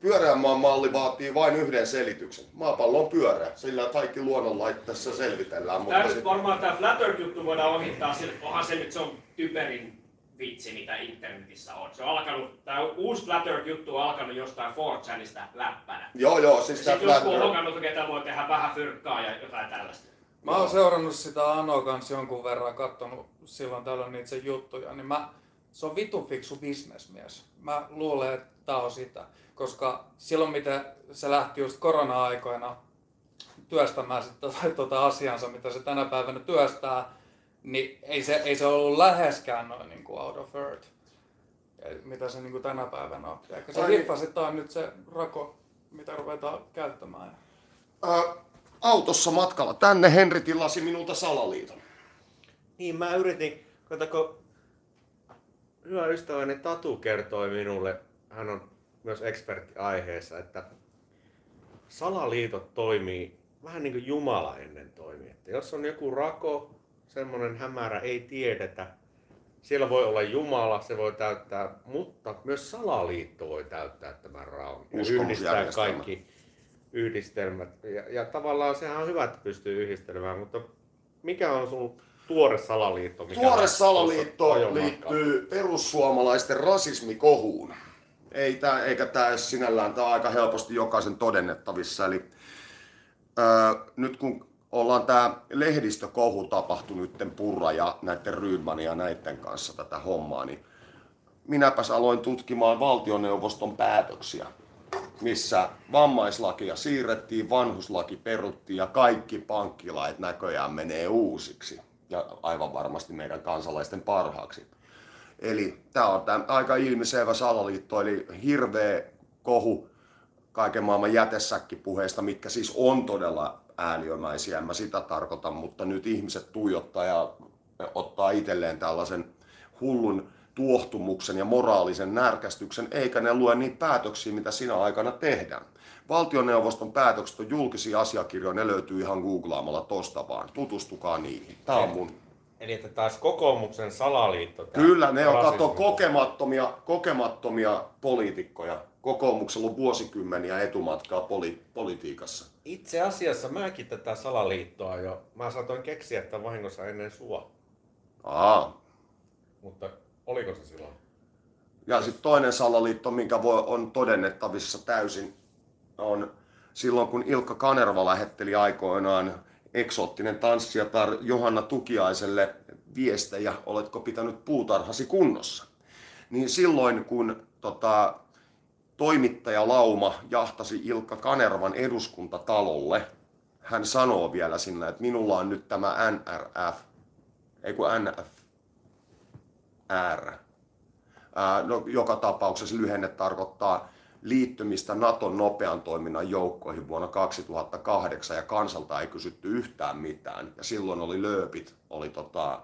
Speaker 4: pyöreän maan malli vaatii vain yhden selityksen. Maapallo on pyöreä, sillä kaikki luonnonlait tässä selvitellään.
Speaker 5: Tämä
Speaker 4: Mutta
Speaker 5: nyt
Speaker 4: sit,
Speaker 5: varmaan tämä Flat Earth-juttu voidaan ohittaa, onhan se nyt se on typerin vitsi, mitä internetissä on. Se on alkanut, tämä uusi Flat Earth-juttu on alkanut jostain 4chanista läppänä.
Speaker 4: joo joo, siis tää
Speaker 5: Sitten joku on
Speaker 4: Flat Earth-
Speaker 5: hokannut, ketä voi tehdä vähän fyrkkaa ja jotain tällaista.
Speaker 3: Mä oon seurannut sitä Anoa kanssa jonkun verran, kattonut silloin tällöin niitä sen juttuja, niin mä, se on vitun fiksu bisnesmies. Mä luulen, että tää on sitä. Koska silloin, miten se lähti just korona-aikoina työstämään sit tota, tota asiansa, mitä se tänä päivänä työstää, niin ei se, ei se ollut läheskään noin niin kuin out of earth, mitä se niin kuin tänä päivänä on. Ehkä se on nyt se rako, mitä ruvetaan käyttämään.
Speaker 4: Ö, autossa matkalla tänne Henri tilasi minulta salaliiton.
Speaker 2: Niin mä yritin, katsoko, hyvä ystäväni Tatu kertoi minulle, hän on myös ekspertti aiheessa, että salaliitot toimii vähän niin kuin Jumala ennen toimii. Että jos on joku rako, semmoinen hämärä, ei tiedetä, siellä voi olla Jumala, se voi täyttää, mutta myös salaliitto voi täyttää tämän raun. Ja yhdistää kaikki yhdistelmät. Ja, ja tavallaan sehän on hyvä, että pystyy yhdistelemään, mutta mikä on sun tuore salaliitto? Mikä
Speaker 4: Tuore salaliitto liittyy perussuomalaisten rasismikohuun. Ei tää, eikä tämä sinällään, tämä on aika helposti jokaisen todennettavissa. Eli ää, nyt kun ollaan tämä lehdistökohu tapahtunut nytten Purra ja näiden Rydmanin ja näiden kanssa tätä hommaa, niin minäpäs aloin tutkimaan valtioneuvoston päätöksiä, missä vammaislakia siirrettiin, vanhuslaki peruttiin ja kaikki pankkilait näköjään menee uusiksi. Ja aivan varmasti meidän kansalaisten parhaaksi. Eli tämä on tämä aika ilmiselvä salaliitto, eli hirveä kohu kaiken maailman jätesäkkipuheista, mitkä siis on todella ääliömäisiä, en mä sitä tarkoita, mutta nyt ihmiset tuijottaa ja ottaa itselleen tällaisen hullun tuohtumuksen ja moraalisen närkästyksen, eikä ne lue niitä päätöksiä, mitä sinä aikana tehdään. Valtioneuvoston päätökset on julkisia asiakirjoja, ne löytyy ihan googlaamalla tosta vaan. Tutustukaa niihin. Tämä on mun
Speaker 2: Eli että taas kokoomuksen salaliitto.
Speaker 4: Kyllä, ne on kato kokemattomia, kokemattomia poliitikkoja. Kokoomuksella on vuosikymmeniä etumatkaa poli- politiikassa.
Speaker 2: Itse asiassa mäkin tätä salaliittoa jo, mä saatoin keksiä että vahingossa ennen sua.
Speaker 4: Aa.
Speaker 2: Mutta oliko se silloin?
Speaker 4: Ja sitten toinen salaliitto, mikä voi, on todennettavissa täysin, on silloin kun Ilkka Kanerva lähetteli aikoinaan eksoottinen tanssijatar Johanna Tukiaiselle viestejä, oletko pitänyt puutarhasi kunnossa. Niin silloin kun tota, toimittaja Lauma jahtasi Ilkka Kanervan eduskuntatalolle, hän sanoo vielä sinne, että minulla on nyt tämä NRF, ei kun NF, R, Ää, no, joka tapauksessa lyhenne tarkoittaa liittymistä Naton nopean toiminnan joukkoihin vuonna 2008 ja kansalta ei kysytty yhtään mitään. Ja silloin oli lööpit, oli tota,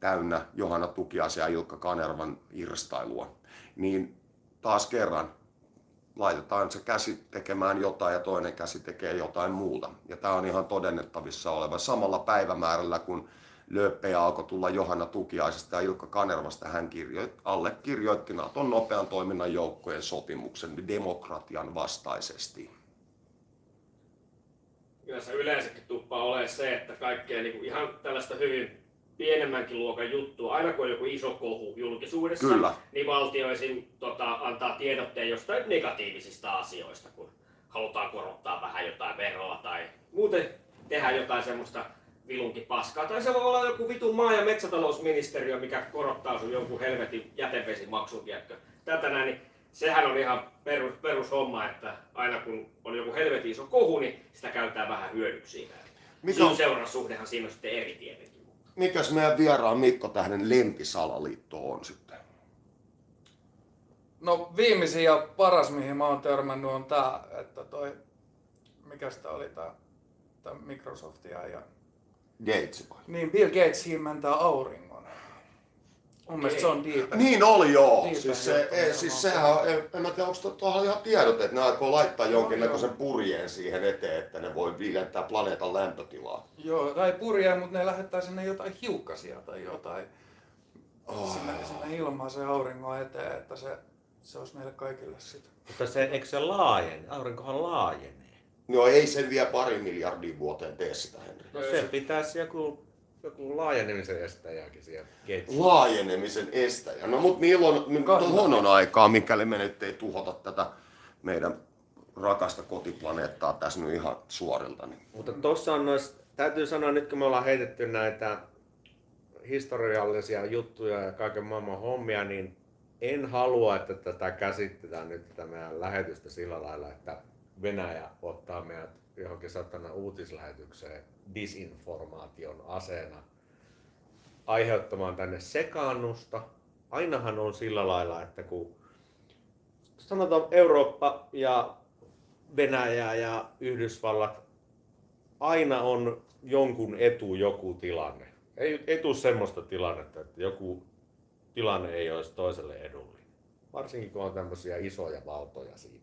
Speaker 4: täynnä Johanna Tukiasia ja Ilkka Kanervan irstailua. Niin taas kerran laitetaan se käsi tekemään jotain ja toinen käsi tekee jotain muuta. Ja tämä on ihan todennettavissa oleva. Samalla päivämäärällä, kun lööppejä alkoi tulla Johanna Tukiaisesta ja Ilkka Kanervasta, hän kirjoit, allekirjoitti Naton nopean toiminnan joukkojen sopimuksen demokratian vastaisesti.
Speaker 6: kyllä se yleensäkin tuppaa olemaan se, että kaikkea niin kuin ihan tällaista hyvin pienemmänkin luokan juttua, aina kun on joku iso kohu julkisuudessa,
Speaker 4: Kyllä.
Speaker 6: niin valtio esim. Tota, antaa tiedotteen jostain negatiivisista asioista, kun halutaan korottaa vähän jotain veroa tai muuten tehdä jotain semmoista vilunkin paskaa. Tai se voi olla joku vitun maa- ja metsätalousministeriö, mikä korottaa sun jonkun helvetin jätevesimaksun, tiedätkö. Tätä näin, niin sehän on ihan perus, perushomma, että aina kun on joku helvetin iso kohu, niin sitä käytetään vähän hyödyksi siinä.
Speaker 4: Mikä
Speaker 6: Syyn
Speaker 4: on-
Speaker 6: seuraussuhdehan siinä on sitten eri tietenkin.
Speaker 4: Mikäs meidän vieraan Mikko Tähden lempisalaliitto on sitten?
Speaker 3: No viimeisin ja paras, mihin mä oon törmännyt, on tää, että toi, mikä sitä oli tää, tää Microsoftia ja...
Speaker 4: Gates vai?
Speaker 3: Niin, Bill Gates himmentää auringon. Mun mielestä se on deep.
Speaker 4: Niin oli joo.
Speaker 3: Niin,
Speaker 4: siis, se, ei, siis sehän on, en, en mä tiedä, onko tuolla ihan tiedot, että ne aikoo laittaa
Speaker 3: Joo,
Speaker 4: jonkinnäköisen purjeen siihen eteen, että ne voi viilentää planeetan lämpötilaa.
Speaker 3: Joo, tai purjea, mutta ne lähettää sinne jotain hiukkasia tai jotain
Speaker 4: Oh.
Speaker 3: sinne, sinne ilmaan se auringon eteen, että se, se olisi meille kaikille sitä.
Speaker 2: Mutta se, eikö se laajene? Aurinkohan laajenee.
Speaker 4: No ei sen vielä pari miljardia vuoteen tee sitä, Henri.
Speaker 2: No sen pitäisi joku, joku laajenemisen estäjäkin siellä Gates.
Speaker 4: Laajenemisen estäjä. No mut milloin, tuohon on aikaa, mikäli me nyt ei tuhota tätä meidän rakasta kotiplaneettaa tässä nyt ihan suorilta. Niin.
Speaker 2: Mutta tuossa on nois, täytyy sanoa nyt kun me ollaan heitetty näitä historiallisia juttuja ja kaiken maailman hommia, niin en halua, että tätä käsitetään nyt tätä meidän lähetystä sillä lailla, että Venäjä ottaa meidät johonkin satana uutislähetykseen disinformaation aseena aiheuttamaan tänne sekaannusta. Ainahan on sillä lailla, että kun sanotaan Eurooppa ja Venäjä ja Yhdysvallat aina on jonkun etu joku tilanne. Ei, tule semmoista tilannetta, että joku tilanne ei olisi toiselle edullinen. Varsinkin kun on tämmöisiä isoja valtoja siinä.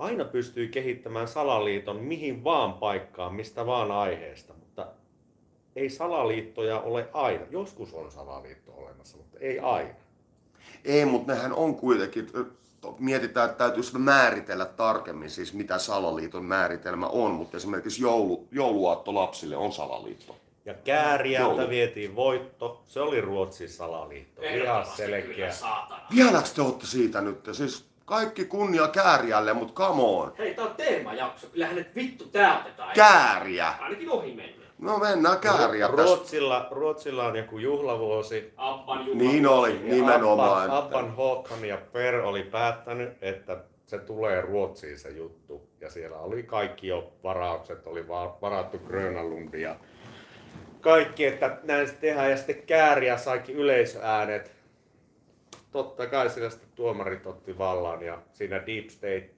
Speaker 2: Aina pystyy kehittämään salaliiton mihin vaan paikkaan, mistä vaan aiheesta, mutta ei salaliittoja ole aina. Joskus on salaliitto olemassa, mutta ei aina.
Speaker 4: Ei, mutta nehän on kuitenkin, mietitään, että täytyisi määritellä tarkemmin siis mitä salaliiton määritelmä on, mutta esimerkiksi joulu, jouluaatto lapsille on salaliitto.
Speaker 2: Ja Kääriältä
Speaker 4: Joulu.
Speaker 2: vietiin voitto. Se oli Ruotsin salaliitto. Ihan selkeä.
Speaker 4: Vieläkö te olette siitä nyt? Siis Kaikki kunnia Kääriälle, mut come on.
Speaker 5: Hei, tää on teemajakso. Kyllähän nyt vittu tää otetaan.
Speaker 4: Kääriä.
Speaker 5: Ainakin ohi mennä.
Speaker 4: No mennään Kääriä tästä.
Speaker 2: Ruotsilla, Ruotsilla on joku juhlavuosi.
Speaker 5: Appan juhla.
Speaker 4: Niin oli,
Speaker 2: Ja
Speaker 4: nimenomaan.
Speaker 2: Abban, Abban Håkan ja Per oli päättänyt, että se tulee Ruotsiin se juttu. Ja siellä oli kaikki jo varaukset, oli va- varattu Grönallundi ja kaikki, että näin se tehdään. Ja sitten Kääriä saikin yleisöäänet. Totta kai sillä sitten tuomarit otti vallan ja siinä Deep State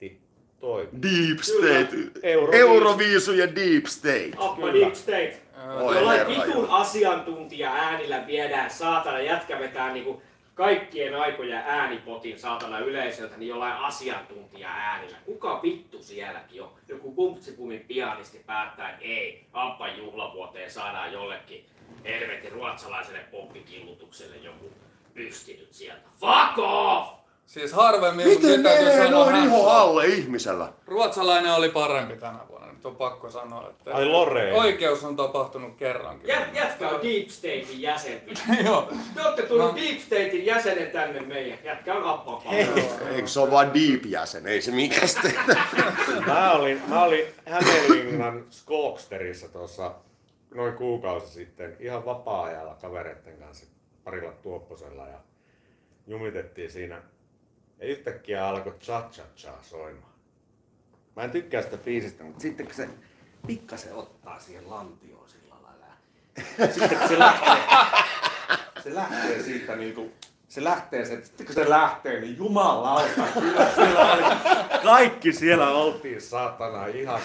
Speaker 2: toimi.
Speaker 4: Deep State.
Speaker 2: Euroviisu.
Speaker 4: Euroviisu ja Deep State.
Speaker 5: Appa
Speaker 2: Kyllä.
Speaker 5: Deep State.
Speaker 4: Oi
Speaker 5: Jollain
Speaker 4: herra
Speaker 5: vitun asiantuntija äänillä viedään saatana jätkä vetää niinku kaikkien aikojen äänipotin saatana yleisöltä, niin jollain asiantuntija äänillä. Kuka vittu sielläkin on? Joku pumpsipumin pianisti päättää, että ei, Appan juhlavuoteen saadaan jollekin helvetin ruotsalaiselle poppikillutukselle joku pysti nyt sieltä. Fuck off!
Speaker 3: Siis harvemmin, mutta
Speaker 4: Miten
Speaker 3: nyt täytyy
Speaker 4: menee
Speaker 3: sanoa
Speaker 4: noin iho alle ihmisellä?
Speaker 3: Ruotsalainen oli parempi tänä vuonna, nyt on pakko sanoa. Että
Speaker 2: Ai Loreen.
Speaker 3: Oikeus on tapahtunut kerrankin.
Speaker 5: Jät, jätkä on Deep Statein jäsen.
Speaker 3: Joo.
Speaker 5: Te olette tullut
Speaker 3: No.
Speaker 5: Deep Statein jäsenen tänne meidän. Jätkä on Appan
Speaker 4: Eikö se ole vaan Deep-jäsen? Ei se mikään.
Speaker 2: Mä olin, mä olin Hämeenlinnan Skoksterissa tuossa noin kuukausi sitten ihan vapaa-ajalla kavereiden kanssa parilla tuopposella ja jumitettiin siinä. Ja yhtäkkiä alkoi cha cha cha soimaan. Mä en tykkää sitä biisistä, mutta sitten kun se pikkasen ottaa siihen lantioon sillä lailla. ja Sitten kun se lähtee, se lähtee siitä niinku, se lähtee, se, sitten kun se lähtee, niin jumalauta, kyllä siellä oli, kaikki siellä oltiin saatana ihan.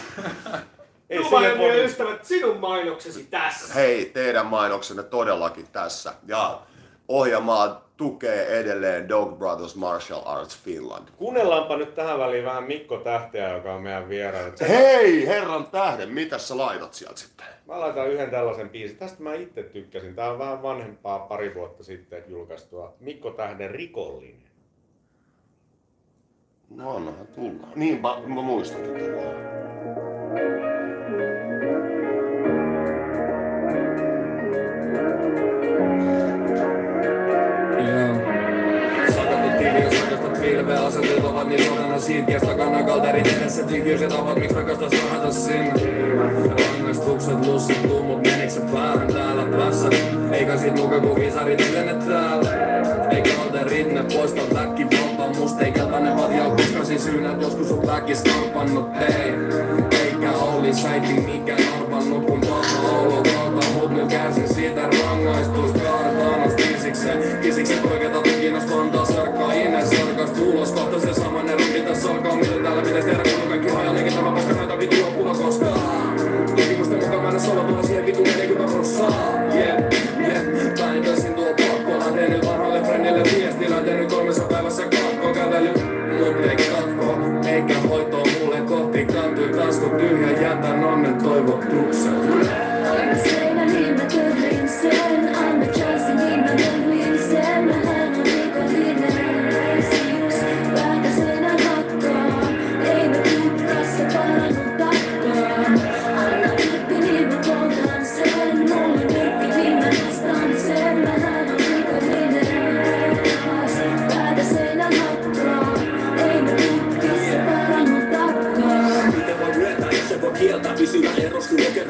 Speaker 2: Ei
Speaker 5: ja
Speaker 2: voi...
Speaker 5: ystävät, sinun mainoksesi tässä.
Speaker 4: Hei, teidän mainoksenne todellakin tässä. Ja ohjelmaa tukee edelleen Dog Brothers Martial Arts Finland.
Speaker 2: Kuunnellaanpa nyt tähän väliin vähän Mikko Tähteä, joka on meidän vieraana.
Speaker 4: Hei, herran tähden, mitä sä laitat sieltä sitten?
Speaker 2: Mä laitan yhden tällaisen biisin. Tästä mä itse tykkäsin. Tää on vähän vanhempaa pari vuotta sitten julkaistua. Mikko Tähden Rikollinen.
Speaker 4: No annahan tulla. Niin, mä, mä muistan tätä.
Speaker 7: Ovat niin todella siitkeästä kannakalterit edessä tyhjyiset ovat, miksi rakastas rahata sinne? Rangaistukset lussittuu, mut menikö se päähän täällä päässä? Eikä sit muka kun visarit ylenne täällä. Eikä kalterit ne poista väkivaltaa, musta ei keltainen vatja, koska siis syynät joskus on väkis karpannut, ei. Eikä oli säiti mikään arvannut, kun totta olo kautta, mut nyt kärsin siitä rangaistusta. Asti kisikseen, kisiksen poiketa tukinas kantaa sarkkaa Ines sarkasta ulos, kohta se samanen rundi tässä alkaa, mitä täällä pitäis tehdä, kun kaikki hajalinkin tämä paska näitä vitu loppuva koskaan. Tutkimusten mukaan mä en solo tulla siihen vitu 40 prossaa, yeah, yeah. Päin toisin tuo pakko, lähden nyt vanhalle frendille viestillä, tehnyt kolmessa päivässä katko kävely, mut ei katko, eikä hoitoa mulle kohti kantui tasku tyhjä, jätän onnen toivotuksen.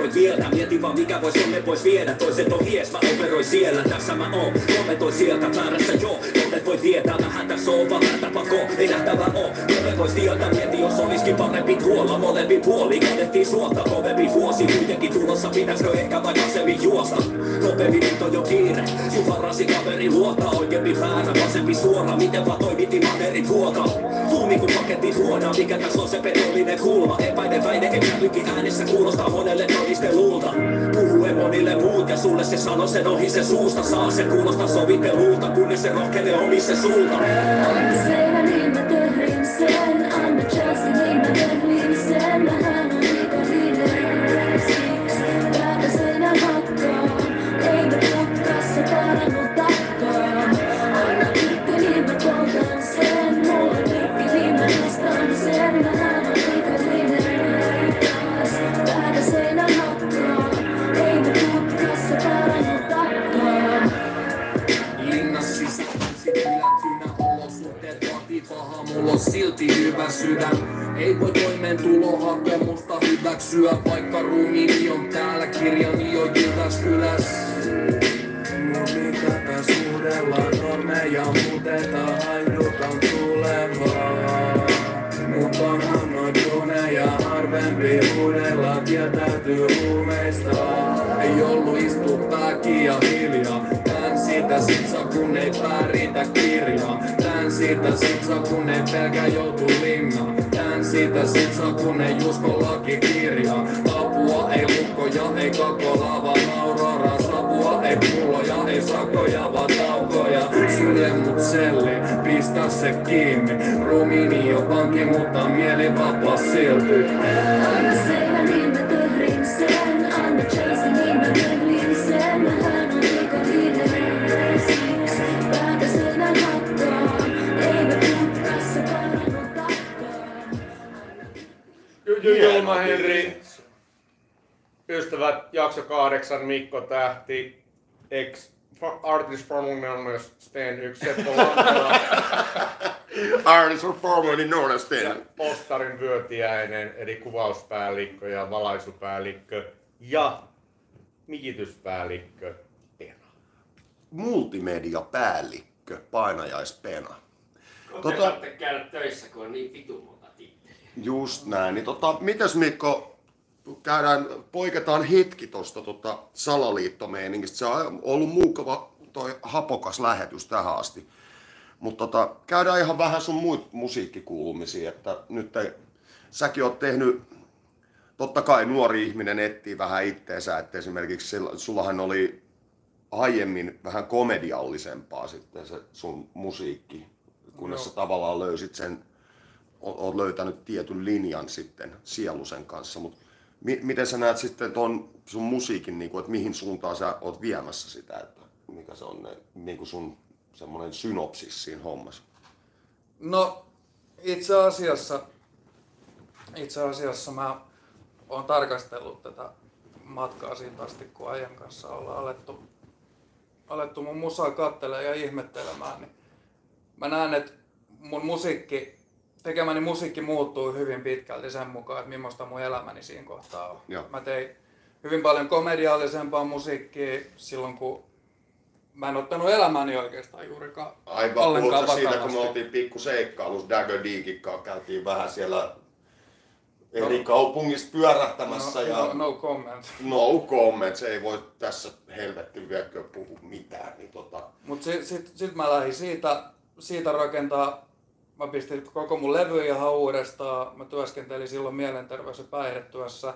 Speaker 7: Lokeroit vieltä Mietin vaan mikä vois onne pois viedä. Toiset on hies, mä operoin siellä. Tässä mä oon, kommentoi sieltä Väärässä joo, joten voi tietää Vähän tässä on vaan väärtä pako. Ei nähtävä oo, joten vois tietää Mieti jos olisikin parempi tuolla. Molempi puoli, kadettiin suota Kovempi vuosi, kuitenkin tulossa. Pitäisikö ehkä vaikka asemmin juosta? Nopeammin nyt on jo kiire. Sun varasi kaveri luota. Oikeampi väärä, vasempi suora. Miten vaan toimitti maneri tuota Tuumi kun paketti tuodaan Mikä tässä on se petollinen kulma. Epäinen väite epäilykin äänessä Kuulostaa monelle todistelulta Puhue monille muut ja sulle se sano sen ohi se suusta. Saa se kuulostaa sovittelulta Kunnes se rohkenee omi se sulta ennen tulohakemusta hyväksyä, vaikka ruumiini on täällä kirjani jo Jyväskyläs. No mitäpä suhdellaan normeja muutetaan, haidutaan tulevaa. Mut onhan noin duuneja harvempi uudella kieltäytyy huumeista. Ei ollut istu pääki ja hiljaa. Siitä siksa kun ei päritä kirjaa. Tän siitä siksa kun ei pelkä joutu linnaan. Tän siitä siksa kun ei usko lakikirjaa. Apua ei lukkoja, ei kakolaa vaan auroraa. Sapua ei pulloja, ei sakoja vaan taukoja. Syle mut selli, pistä se kiinni. Ruumiini on vanki, mutta mieli vapaa silti.
Speaker 8: Seinä
Speaker 2: Julma Henri, ystävät, jakso kahdeksan, Mikko Tähti, ex artist formerly known as Sten, yksi Seppo Lampala
Speaker 4: Arnold for formerly known as
Speaker 2: ja
Speaker 4: Sten.
Speaker 2: Ostarin vyötiäinen, eli kuvauspäällikkö ja valaisupäällikkö ja mikityspäällikkö Pena.
Speaker 4: Multimediapäällikkö, painajaispena.
Speaker 6: Tota...
Speaker 4: Tota-
Speaker 6: käydä töissä, kun on niin vitu.
Speaker 4: Just näin. Niin tota, mitäs Mikko, käydään, poiketaan hetki tuosta tota salaliittomeiningistä. Se on ollut mukava toi hapokas lähetys tähän asti. Mutta tota, käydään ihan vähän sun muut musiikkikuulumisia, että nyt ei, säkin oot tehnyt, totta kai nuori ihminen etsii vähän itteensä, että esimerkiksi sillä- sullahan oli aiemmin vähän komediallisempaa sitten se sun musiikki, kunnes sä tavallaan löysit sen, o- oot löytänyt tietyn linjan sitten sielusen kanssa, mutta mi- miten sä näet sitten ton sun musiikin, niin kuin, että mihin suuntaan sä oot viemässä sitä, että mikä se on ne, niin kuin sun semmoinen synopsis siinä hommassa?
Speaker 3: No itse asiassa, itse asiassa mä oon tarkastellut tätä matkaa siitä asti, kun ajan kanssa ollaan alettu, alettu mun musaa kattelemaan ja ihmettelemään, niin mä näen, että mun musiikki, tekemäni musiikki muuttuu hyvin pitkälti sen mukaan, että millaista mun elämäni siinä kohtaa on.
Speaker 4: Joo.
Speaker 3: Mä tein hyvin paljon komediallisempaa musiikkia silloin, kun mä en ottanut elämäni oikeastaan juurikaan
Speaker 4: Aivan
Speaker 3: ollenkaan
Speaker 4: puhuta siitä, kun me
Speaker 3: vakavasti.
Speaker 4: oltiin pikku seikkailussa Dagger Deakikaan, käytiin vähän siellä eri kaupungissa pyörähtämässä
Speaker 3: no,
Speaker 4: ja
Speaker 3: no, no comment.
Speaker 4: no comments, ei voi tässä helvetti vieläkö puhua mitään, niin tota,
Speaker 3: Mut sit, sit, sit mä lähdin siitä, siitä rakentaa, mä pistin koko mun levy ihan uudestaan. Mä työskentelin silloin mielenterveys- ja päihdetyössä,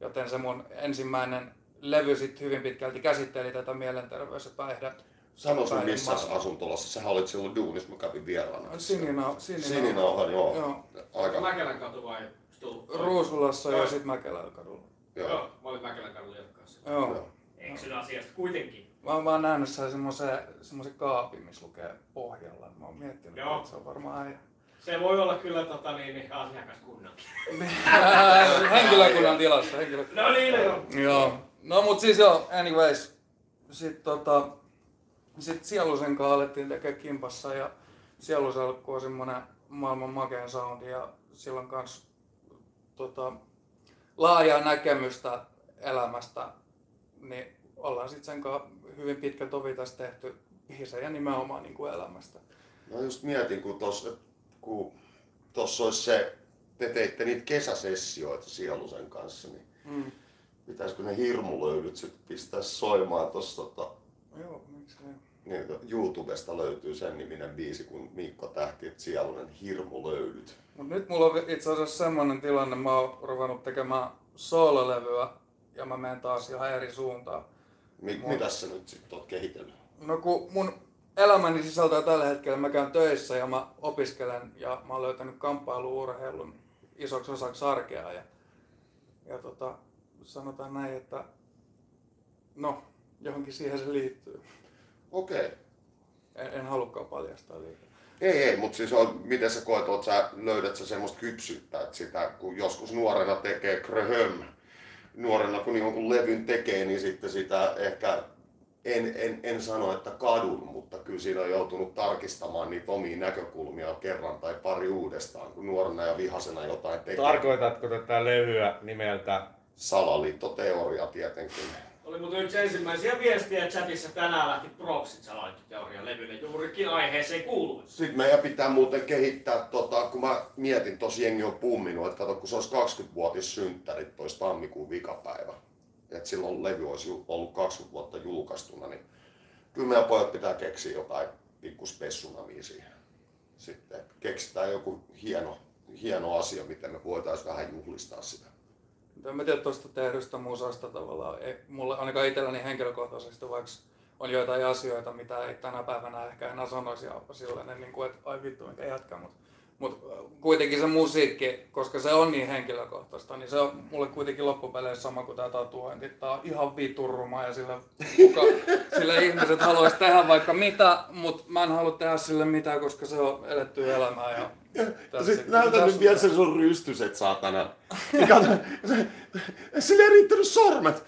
Speaker 3: joten se mun ensimmäinen levy sit hyvin pitkälti käsitteli tätä mielenterveys- ja päihde.
Speaker 4: sano sun missä asuntolassa, sä olit silloin duunissa, mä kävin vieraana.
Speaker 3: Sinina, sinina,
Speaker 4: Sininauhan, joo.
Speaker 3: Joo.
Speaker 4: Aika,
Speaker 6: Mäkelän katu vai?
Speaker 3: Ruusulassa ja
Speaker 6: Joo.
Speaker 3: sit Mäkelän kadulla.
Speaker 4: joo.
Speaker 6: Joo, mä olin Mäkelän kadulla jatkaassa.
Speaker 3: Joo.
Speaker 4: Joo.
Speaker 6: Eksyn asiasta kuitenkin.
Speaker 3: Mä oon vaan nähnyt siellä semmosen, semmosen kaapin, missä lukee pohjalla. Mä oon miettinyt,
Speaker 6: Joo.
Speaker 3: että se on varmaan äijä.
Speaker 6: Se voi olla kyllä tota, niin, niin, asiakaskunnan.
Speaker 3: henkilökunnan tilassa. Henkilökunnan.
Speaker 6: No niin, no joo.
Speaker 3: Joo. No mut siis joo, anyways. Sitten tota, sit Sielusen kanssa alettiin tekemään kimpassa ja Sieluselkku on semmonen maailman makein soundi ja sillä on kans tota, laajaa näkemystä elämästä. Niin ollaan sit sen kanssa hyvin pitkä tovi tässä tehty biisejä nimenomaan niin kuin elämästä.
Speaker 4: No just mietin, kun tossa, kun tossa olisi se, te teitte niitä kesäsessioita Sielusen kanssa, niin
Speaker 3: Mm.
Speaker 4: pitäisikö ne hirmulöydyt sitten pistää soimaan tossa tota,
Speaker 3: Joo, miksei.
Speaker 4: niin, YouTubesta löytyy sen niminen biisi kuin Mikko Tähti, että Sielunen hirmulöydyt.
Speaker 3: Mut nyt mulla on itse asiassa semmonen tilanne, mä oon ruvennut tekemään soololevyä ja mä menen taas ihan eri suuntaan.
Speaker 4: Mi-
Speaker 3: Moi.
Speaker 4: mitäs sä nyt sitten oot kehitellyt?
Speaker 3: No kun mun elämäni sisältää tällä hetkellä, mä käyn töissä ja mä opiskelen ja mä oon löytänyt kamppailuurheilun isoksi osaksi arkea ja, ja tota, sanotaan näin, että no, johonkin siihen se liittyy.
Speaker 4: Okei.
Speaker 3: En, en halukkaan paljastaa liikaa.
Speaker 4: Ei, ei, mutta siis on, miten sä koet, oot sä, löydät sä semmoista kypsyyttä, että sitä kun joskus nuorena tekee kröhöm, nuorena kun jonkun levyn tekee, niin sitten sitä ehkä en, en, en sano, että kadun, mutta kyllä siinä on joutunut tarkistamaan niitä omia näkökulmia kerran tai pari uudestaan, kun nuorena ja vihasena jotain tekee.
Speaker 2: Tarkoitatko tätä levyä nimeltä
Speaker 4: Salaliittoteoria tietenkin.
Speaker 6: Oli muuten yksi ensimmäisiä viestiä chatissa tänään lähti Proxit salaliittoteorian levylle juurikin aiheeseen kuuluen.
Speaker 4: Sitten meidän pitää muuten kehittää, tota, kun mä mietin, tosi jengi on pumminut, että kato, kun se olisi 20-vuotis synttärit, olisi tammikuun vikapäivä. Että silloin levy olisi ollut 20 vuotta julkaistuna, niin kyllä meidän pojat pitää keksiä jotain pikku spessunamia siihen. Sitten keksitään joku hieno, hieno asia, miten me voitaisiin vähän juhlistaa sitä.
Speaker 3: En mä tiedä tuosta tehdystä musasta tavallaan. Ei, mulle ainakaan itselläni henkilökohtaisesti, vaikka on joitain asioita, mitä ei tänä päivänä ehkä enää sanoisi ja silleen, niin kuin, että ai vittu, mikä jätkä. Mutta mut kuitenkin se musiikki, koska se on niin henkilökohtaista, niin se on mulle kuitenkin loppupeleissä sama kuin tämä tatuointi. Tää on ihan vituruma ja sillä, kuka, sillä ihmiset haluaisi tehdä vaikka mitä, mutta mä en halua tehdä sille mitään, koska se on eletty elämää. Ja,
Speaker 4: Ja sit näytä nyt vielä sen sun rystyset, saatana. Sille ei riittänyt sormet.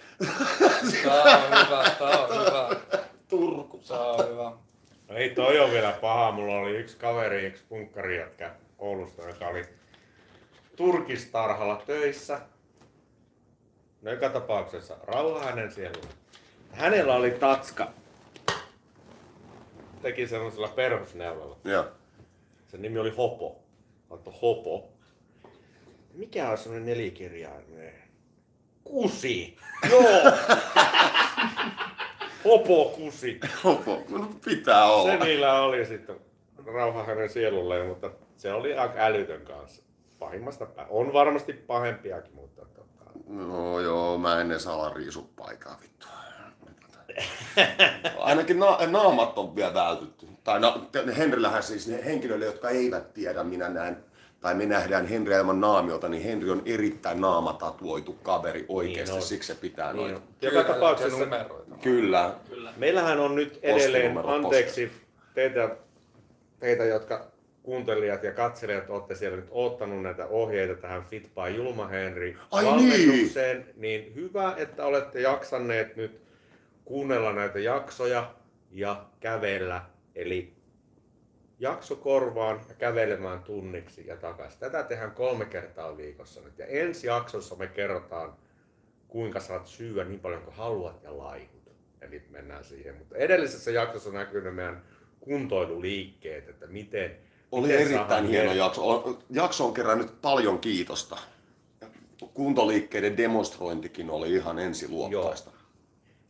Speaker 3: Tää on hyvä, tää on hyvä,
Speaker 4: Turku.
Speaker 3: tää on hyvä.
Speaker 2: No ei toi on vielä paha. Mulla oli yksi kaveri, yksi punkkari jätkä Oulusta, joka oli turkistarhalla töissä. No joka tapauksessa rauha hänen sieluun. Hänellä oli tatska. Teki semmoisella perusneulalla.
Speaker 4: Joo.
Speaker 2: Sen nimi oli Hopo. Laittoi Hopo. Mikä on semmoinen nelikirjainen? Kusi. Joo. Hopo Kusi.
Speaker 4: Hopo, no pitää olla.
Speaker 2: Se niillä oli sitten rauha hänen sielulleen, mutta se oli aika älytön kanssa. Pahimmasta pää. On varmasti pahempiakin, mutta tota,
Speaker 4: No joo, mä en edes ala riisu paikaa vittu. Ainakin na- naamat on vielä vältytty. Tai na- Henrillähän siis ne henkilöille, jotka eivät tiedä, minä näen, tai me nähdään Henri ilman naamiota, niin Henri on erittäin naamatatuoitu kaveri oikeasti,
Speaker 2: Niin on.
Speaker 4: siksi se pitää
Speaker 2: niin
Speaker 4: noin.
Speaker 2: on. Joka tapauksessa
Speaker 3: numeroita.
Speaker 4: Kyllä.
Speaker 6: Kyllä.
Speaker 2: meillähän on nyt edelleen, anteeksi teitä, teitä, jotka kuuntelijat ja katselijat olette siellä nyt ottanut näitä ohjeita tähän Fit by Julma Henry
Speaker 4: Ai
Speaker 2: valmennukseen, niin hyvä, että olette jaksaneet nyt kuunnella näitä jaksoja ja kävellä. Eli jakso korvaan ja kävelemään tunniksi ja takaisin. Tätä tehdään kolme kertaa viikossa nyt. Ja ensi jaksossa me kerrotaan, kuinka saat syödä niin paljon kuin haluat ja laihut. Eli mennään siihen. Mutta edellisessä jaksossa näkyy ne meidän kuntoiluliikkeet, että miten
Speaker 4: Oli
Speaker 2: miten
Speaker 4: erittäin hieno
Speaker 2: her-
Speaker 4: jakso. Jakso on kerännyt paljon kiitosta. Kuntoliikkeiden demonstrointikin oli ihan ensiluokkaista.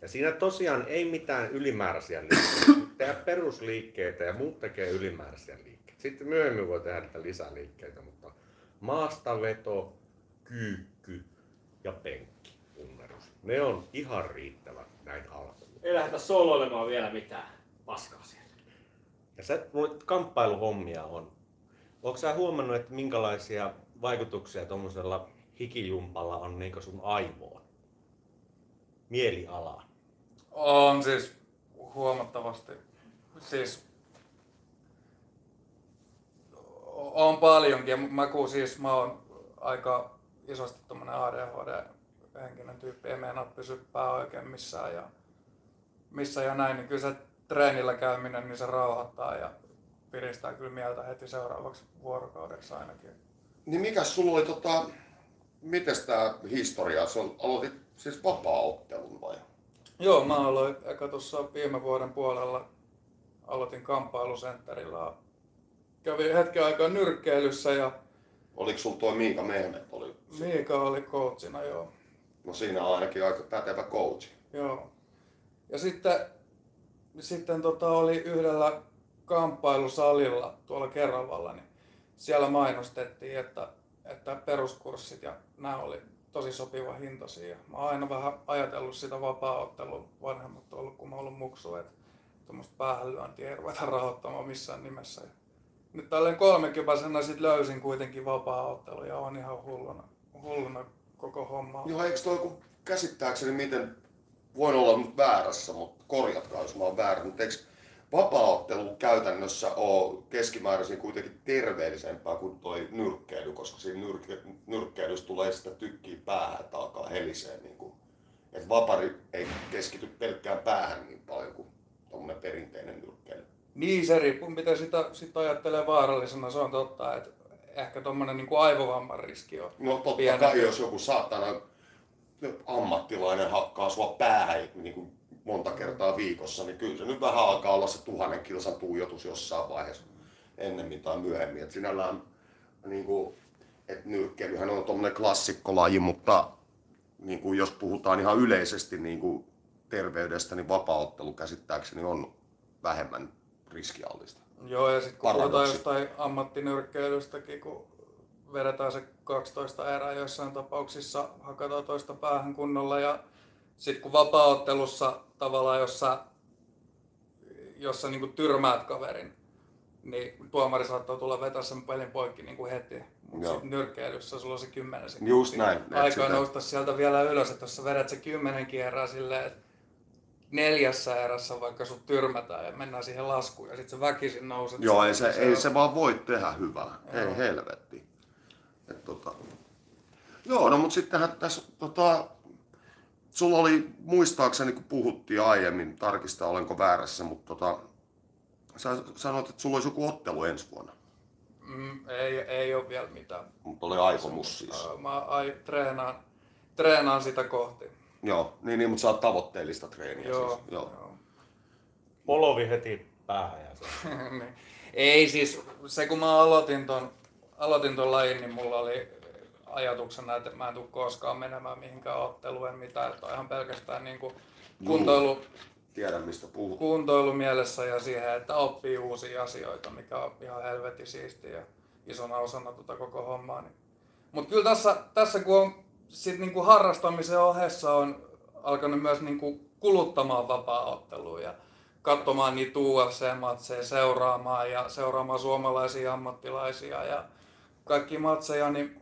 Speaker 2: Ja siinä tosiaan ei mitään ylimääräisiä liikkeitä. Tehdä perusliikkeitä ja muut tekee ylimääräisiä liikkeitä. Sitten myöhemmin voi tehdä niitä lisäliikkeitä, mutta maastaveto, kyykky ja penkki punnerus. Ne on ihan riittävät näin alkuun.
Speaker 6: Ei lähdetä soloilemaan vielä mitään paskaa siellä.
Speaker 2: Ja se noita kamppailuhommia on. Onko sä huomannut, että minkälaisia vaikutuksia tuommoisella hikijumpalla on niin sun aivoon? Mielialaan.
Speaker 3: On siis huomattavasti. Siis on paljonkin. Kun siis mä oon aika isosti tommonen ADHD-henkinen tyyppi, ei meinaa pysy pää oikein missään ja, missä ja näin, niin kyllä se treenillä käyminen, niin se rauhoittaa ja piristää kyllä mieltä heti seuraavaksi vuorokaudeksi ainakin.
Speaker 4: Niin mikä sulla oli tota, mites tää historia? Se on, aloitit siis vapaa-ottelun vai?
Speaker 3: Joo, mä aloin eka tuossa viime vuoden puolella aloitin kamppailusentterillä. Kävin hetken aikaa nyrkkeilyssä ja
Speaker 4: Oliko sulla tuo Miika Mehmet? Oli,
Speaker 3: Miika oli coachina, joo.
Speaker 4: no siinä on ainakin aika pätevä coach.
Speaker 3: joo. Ja sitten, sitten tota oli yhdellä kamppailusalilla tuolla Keravalla, niin siellä mainostettiin, että, että peruskurssit ja nämä oli tosi sopiva hintaisia. Mä oon aina vähän ajatellut sitä vapaa-ottelua vanhemmat on ollut, kun mä oon ollut muksu, että tuommoista päähänlyöntiä ei ruveta rahoittamaan missään nimessä. Ja nyt tälleen kolmekypäisenä sit löysin kuitenin vapaa-ottelu ja on ihan hulluna, hulluna koko homma.
Speaker 4: Joo, eikö toi kun käsittääkseni miten, voin olla nyt väärässä, mutta korjatkaa jos mä oon väärä, mutta eikö vapaa-ottelu käytännössä ole keskimääräisin kuitenkin terveellisempää kuin toi nyrkkeily, koska siinä nyrkke, nyrkkeilyssä tulee sitä tykkiä päähän, että alkaa helisee niin kuin, että vapari ei keskity pelkkään päähän niin paljon kuin tuommoinen perinteinen nyrkkeily.
Speaker 3: Niin, se riippuu, mitä sitä, sitä ajattelee vaarallisena. Se on totta, että ehkä tuommoinen niin aivovamman riski on
Speaker 4: No totta
Speaker 3: pienempi.
Speaker 4: kai, jos joku saatana ammattilainen hakkaa sua päähän niin kuin monta kertaa viikossa, niin kyllä se nyt vähän alkaa olla se tuhannen kilsan tuijotus jossain vaiheessa ennemmin tai myöhemmin. Et sinällään niin kuin, et nyrkkeilyhän on tuommoinen klassikkolaji, mutta niin kuin jos puhutaan ihan yleisesti niin kuin terveydestä, niin vapaaottelu käsittääkseni on vähemmän riskiallista.
Speaker 3: Joo, ja sitten kun puhutaan jostain ammattinyrkkeilystäkin, kun vedetään se 12 erää joissain tapauksissa, hakataan toista päähän kunnolla ja sitten kun vapaaottelussa tavallaan, jos sä, jos sä niin tyrmäät kaverin, niin tuomari saattaa tulla vetää sen pelin poikki niin kuin heti. Mutta sitten nyrkkeilyssä sulla on se 10 sekuntia.
Speaker 4: Just näin,
Speaker 3: Aikaa
Speaker 4: sitä-
Speaker 3: nousta sieltä vielä ylös, että jos sä vedät se 10 kierraa silleen, että neljässä erässä vaikka sut tyrmätään ja mennään siihen laskuun ja sitten se väkisin nouset.
Speaker 4: Joo, ei se,
Speaker 3: niin
Speaker 4: ei se vaan voi tehdä hyvää. Ei helvetti. Et, tota... Joo, no mutta sittenhän tässä, tota... sulla oli muistaakseni, kun puhuttiin aiemmin, tarkista olenko väärässä, mutta tota... sä sanoit, että sulla olisi joku ottelu ensi vuonna.
Speaker 3: Mm, ei, ei ole vielä mitään.
Speaker 4: Mutta oli aikomus siis.
Speaker 3: Mä ai, treenaan, treenaan sitä kohti.
Speaker 4: Joo, niin, niin mutta sä oot tavoitteellista treeniä
Speaker 3: Joo,
Speaker 4: siis. Joo.
Speaker 3: joo.
Speaker 2: Polovi heti päähän ja se.
Speaker 3: Niin. Ei siis, se kun mä aloitin ton, aloitin ton lajin, niin mulla oli ajatuksena, että mä en tule koskaan menemään mihinkään otteluun, mitään, että on ihan pelkästään niin kuin kuntoilu,
Speaker 4: Tiedän mistä puhut.
Speaker 3: kuntoilu mielessä ja siihen, että oppii uusia asioita, mikä on ihan helvetin siistiä ja isona osana tota koko hommaa. Niin. Mutta kyllä tässä, tässä kun on sit niinku harrastamisen ohessa on alkanut myös niinku kuluttamaan vapaa-ottelua ja katsomaan niitä UFC-matseja, seuraamaan ja seuraamaan suomalaisia ammattilaisia ja kaikki matseja, niin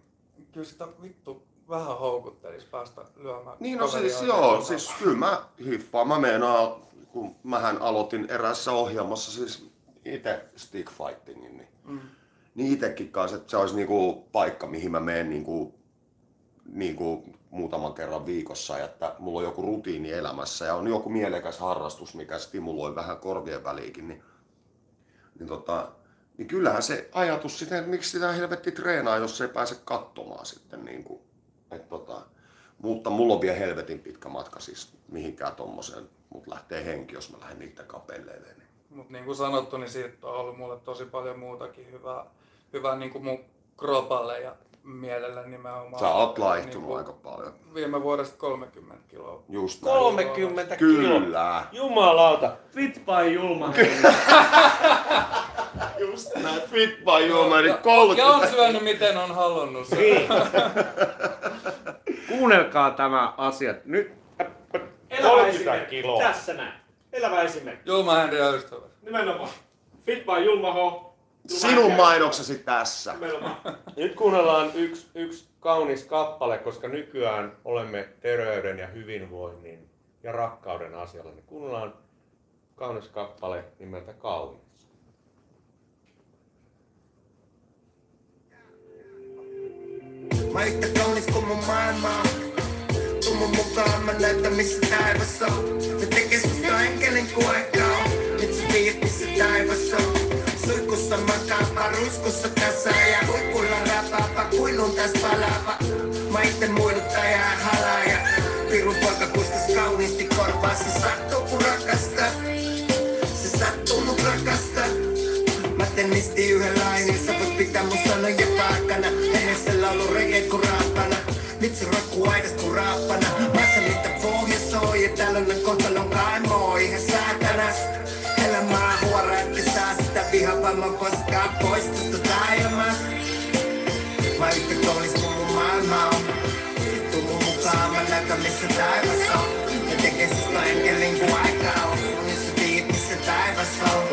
Speaker 3: kyllä sitä vittu vähän houkuttelisi päästä lyömään.
Speaker 4: Niin no siis joo,
Speaker 3: kovaa.
Speaker 4: siis kyllä mä hiffaan. Mä meinaan, kun mähän aloitin eräässä ohjelmassa siis itse stick fightingin, niin, mm. niin itekin kanssa, että se olisi niinku paikka, mihin mä menen niinku, niinku muutaman kerran viikossa, että mulla on joku rutiini elämässä ja on joku mielekäs harrastus, mikä stimuloi vähän korvien väliikin, niin, niin, tota, niin kyllähän se ajatus sitten, että miksi sitä helvetti treenaa, jos ei pääse katsomaan sitten niin kuin, että tota, mutta mulla on vielä helvetin pitkä matka siis mihinkään tommoseen, mut lähtee henki, jos mä lähden niitä kapelleilemaan. Niin.
Speaker 3: Mutta niin kuin sanottu, niin siitä on ollut mulle tosi paljon muutakin hyvää, hyvää niin kuin mun kropalle ja mielelle nimenomaan.
Speaker 4: Sä oot laihtunut
Speaker 3: Niin
Speaker 4: aika paljon.
Speaker 3: Viime vuodesta 30 kiloa.
Speaker 4: Just näin.
Speaker 2: 30 kiloa.
Speaker 4: Kyllä.
Speaker 2: Jumalauta. Fitpai julma.
Speaker 4: Just näin. Fit by Human,
Speaker 3: Ja on
Speaker 4: 30.
Speaker 3: syönyt miten on halunnut.
Speaker 2: Niin. Kuunnelkaa tämä asia. Nyt
Speaker 6: Elävä
Speaker 2: 30
Speaker 6: esimerkki.
Speaker 2: kiloa.
Speaker 6: Tässä näin. Elävä esimerkki.
Speaker 3: Julma Henri ja ystävä.
Speaker 6: Nimenomaan. Fit by Julma.
Speaker 4: Sinun mainoksesi tässä.
Speaker 2: Nyt kuunnellaan yksi, yksi kaunis kappale, koska nykyään olemme terveyden ja hyvinvoinnin ja rakkauden asialla. Niin kuunnellaan kaunis kappale nimeltä Kaunis.
Speaker 9: Mä yhtä kaunis kuin mun maailma. Tuu mun mukaan, mä näytän missä taivas on. Se tekee susta enkelin kuin aika on. Nyt sä tiedät missä taivas on. Suihkussa makaapa, ruskussa kasa ja huipulla rapaapa, kuilun täs palaava. Mä itte muiduttaja ja halaaja. Pirun poika kuskas kauniisti korvaa, se sattuu kun rakastaa. Se sattuu mut rakastaa. Mä tennisti yhden lainin, sä voit pitää mun sanoja paakana Ennen laulu reggae kun raapana Nyt se rokkuu aidas kun raappana Mä sä mitä pohja soi ja tällainen kohtalon kaimo ihan mä koskaan pois tästä taajamasta Mä kaunis kuin mun maailma on Tuu mun mukaan, mä näytän missä taivas on Ja tekee susta enkelin kuin aika on Nyt sä tiedät missä taivas on.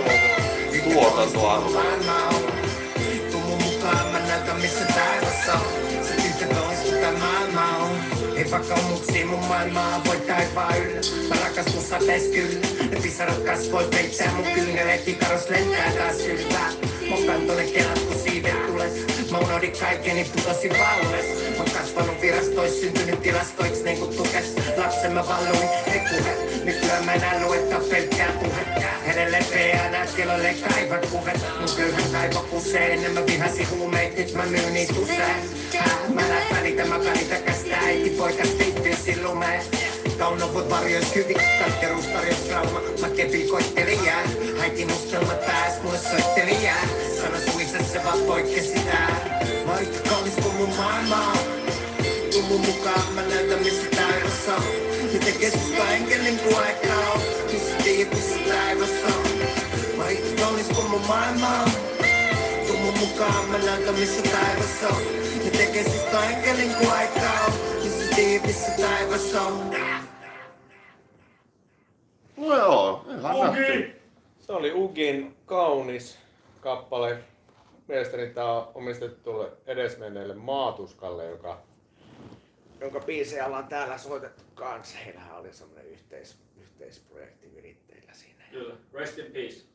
Speaker 9: Maailma on Tuu mun mukaan, mä näytän missä taivas on Se yhtä kaunis kuin tää maailma on sakamuksi mun maailmaa voit taivaan yllä. Mä rakas musta käskyllä, ne pisarat kasvoi peittää mun kyngelet, ikaros lentää taas yltää. Mokan tonne kelat kun siivet tules Mä unohdin kaikkeni putosin valles Mä kasvanut virastois syntynyt tilastoiksi niin kuin tukes. Lapsen mä valluin, puhe. Nykyään mä enää luetta pelkkää puhetta. Edelleen PA näyttiloille kaiva kuvet. Mun köyhän kaivo kusee, enemmän vihasi huumeit, nyt mä myyn niitä usein. Mä läht välitä, mä välitä kästä äiti poika teittyisi lumeen. Kaunoput varjois kyvi, katkeruus tarjos trauma. Mä jää. Äiti mustelma pääs, mulle soitteli jää. Sano suissa se vaan poikkesi tää. Mä oon yhtä kaunis kuin mun maailma on. Tuu mun mukaan, mä näytän missä taivas on. Miten keskusta enkelin kuin aika on. Missä tiedät missä taivas on. Yhtä kaunis kuin mun maailma on. Tuu mun mukaan, mä näytän missä taivas on. Miten keskusta enkelin kuin aika on. Missä tiedät missä taivas on.
Speaker 4: No joo, ihan nätti.
Speaker 2: Se oli Ugin kaunis kappale. Mielestäni tämä on omistettu edesmenneelle Maatuskalle, joka, jonka biisejä ollaan täällä soitettu kanssa. Heillähän oli semmoinen yhteis, yhteisprojekti viritteillä siinä.
Speaker 6: Kyllä. Rest in peace.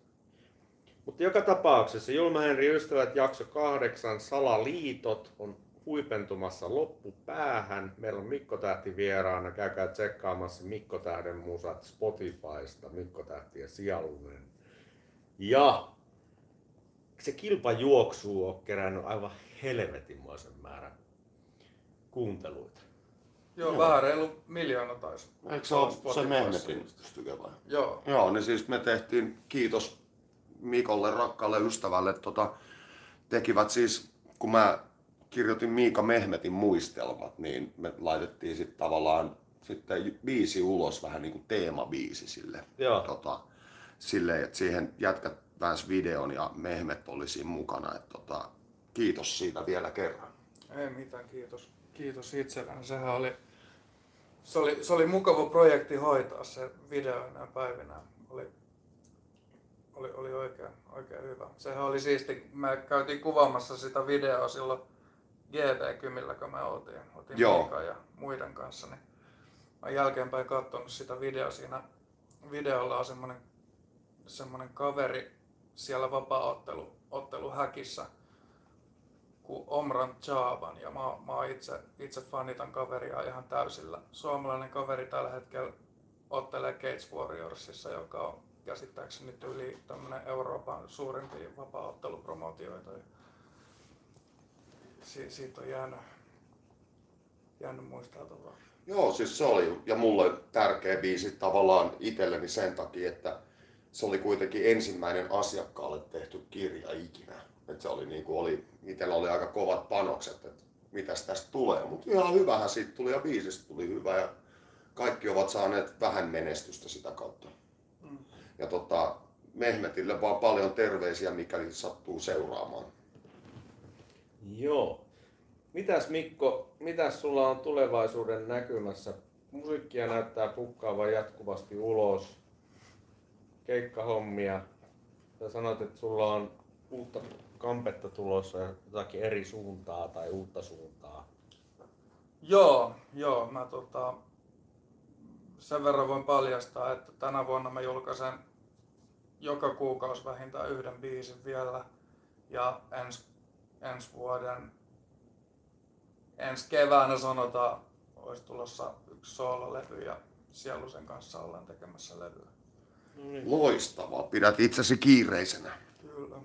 Speaker 2: Mutta joka tapauksessa Julma Henri Ystävät jakso kahdeksan Salaliitot on huipentumassa loppupäähän. Meillä on Mikko Tähti vieraana. Käykää tsekkaamassa Mikko Tähden musat Spotifysta. Mikko Tähti ja Sialunen. Ja se kilpajuoksu on kerännyt aivan helvetinmoisen määrän kuunteluita.
Speaker 3: Joo, Joo. vähän reilu miljoona taisi.
Speaker 4: Eikö se ole se. Mehmetin tykä vai?
Speaker 3: Joo.
Speaker 4: Joo, niin siis me tehtiin, kiitos Mikolle, rakkaalle ystävälle, tota, tekivät siis, kun mä kirjoitin Miika Mehmetin muistelmat, niin me laitettiin sitten tavallaan sitten biisi ulos, vähän niin kuin teemabiisi sille.
Speaker 2: Joo.
Speaker 4: Tota, silleen, että siihen jätkät pääs videon ja Mehmet oli siinä mukana. Et, tota, kiitos siitä vielä kerran.
Speaker 3: Ei mitään, kiitos. Kiitos itselleni. Sehän oli, se oli, se oli mukava projekti hoitaa se video enää päivinä. Oli, oli, oli oikein, oikein hyvä. Sehän oli siisti. Me käytiin kuvaamassa sitä videoa silloin GV-kymillä, kun me oltiin. oltiin
Speaker 4: Joo.
Speaker 3: Miikan ja muiden kanssa. Niin mä jälkeenpäin katsonut sitä videoa. Siinä videolla on semmonen, semmonen kaveri siellä vapaa-ottelu otteluhäkissä kuin Omran Chaban ja mä, mä itse, itse fanitan kaveria ihan täysillä. Suomalainen kaveri tällä hetkellä ottelee Cage Warriorsissa, joka on käsittääkseni yli tämmönen Euroopan suurimpia vapaa-ottelupromootioita. Ja si, siitä on jäänyt, jäänyt muisteltavaa.
Speaker 4: Joo, siis se oli ja mulle tärkeä biisi tavallaan itselleni sen takia, että se oli kuitenkin ensimmäinen asiakkaalle tehty kirja ikinä. Et se oli niin kuin oli, itsellä oli aika kovat panokset, että mitäs tästä tulee. Mutta ihan hyvähän siitä tuli ja biisistä tuli hyvä ja kaikki ovat saaneet vähän menestystä sitä kautta. Ja tota, Mehmetille vaan paljon terveisiä, mikäli sattuu seuraamaan.
Speaker 2: Joo. Mitäs Mikko, mitäs sulla on tulevaisuuden näkymässä? Musiikkia näyttää pukkaavan jatkuvasti ulos. Keikkahommia. Sä sanoit, että sulla on uutta kampetta tulossa jotakin eri suuntaa tai uutta suuntaa.
Speaker 3: Joo, joo. Mä tota, sen verran voin paljastaa, että tänä vuonna mä julkaisen joka kuukausi vähintään yhden biisin vielä. Ja ens, ensi vuoden, ensi keväänä sanotaan, olisi tulossa yksi soololevy ja Sielusen kanssa ollaan tekemässä levyä.
Speaker 4: Loistavaa, pidät itsesi kiireisenä.
Speaker 3: Kyllä.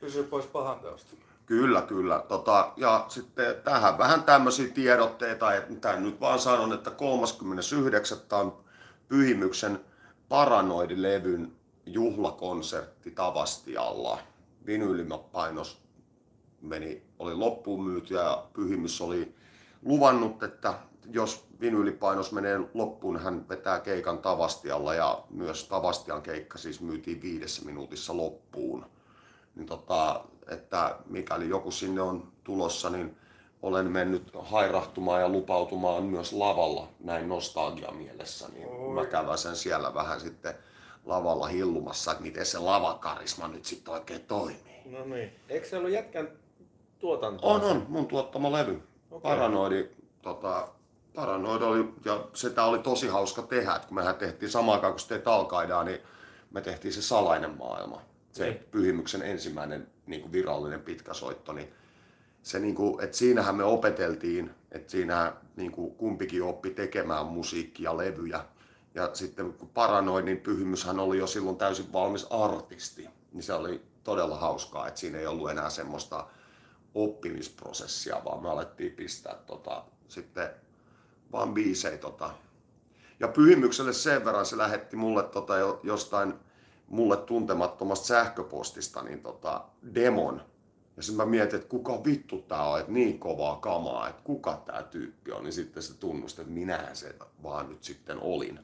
Speaker 3: Pysy pois pahan teosta.
Speaker 4: Kyllä, kyllä. Tota, ja sitten tähän vähän tämmöisiä tiedotteita, että tämän nyt vaan sanon, että 39. on Pyhimyksen Paranoidilevyn juhlakonsertti Tavastialla. Vinyylimapainos meni, oli loppuun myyty ja Pyhimys oli luvannut, että jos vinyylipainos menee loppuun, hän vetää keikan Tavastialla ja myös Tavastian keikka siis myytiin viidessä minuutissa loppuun niin tota, että mikäli joku sinne on tulossa, niin olen mennyt hairahtumaan ja lupautumaan myös lavalla näin nostalgia mielessä, niin
Speaker 3: Oi.
Speaker 4: mä käväsen siellä vähän sitten lavalla hillumassa, että miten se lavakarisma nyt sitten oikein toimii.
Speaker 2: No niin. Eikö se ollut jätkän tuotantoa?
Speaker 4: On, on, mun tuottama levy.
Speaker 2: Okei.
Speaker 4: Paranoidi, tota, Paranoid oli, ja sitä oli tosi hauska tehdä, että kun mehän tehtiin samaan aikaan, kun se teit Alkaidaa, niin me tehtiin se salainen maailma. Se
Speaker 2: Niin.
Speaker 4: pyhimyksen ensimmäinen niin kuin virallinen pitkä soitto, niin se niinku, että siinähän me opeteltiin, että siinä niinku kumpikin oppi tekemään musiikkia levyjä. Ja sitten kun paranoidin pyhimyshän oli jo silloin täysin valmis artisti, niin se oli todella hauskaa, että siinä ei ollut enää semmoista oppimisprosessia, vaan me alettiin pistää tota, sitten vaan biisei. Tota. Ja pyhimykselle sen verran se lähetti mulle tota, jo- jostain mulle tuntemattomasta sähköpostista niin tota, demon. Ja sitten mä mietin, että kuka vittu tää on, että niin kovaa kamaa, että kuka tää tyyppi on. Niin sitten se tunnusti, että minähän se vaan nyt sitten olin.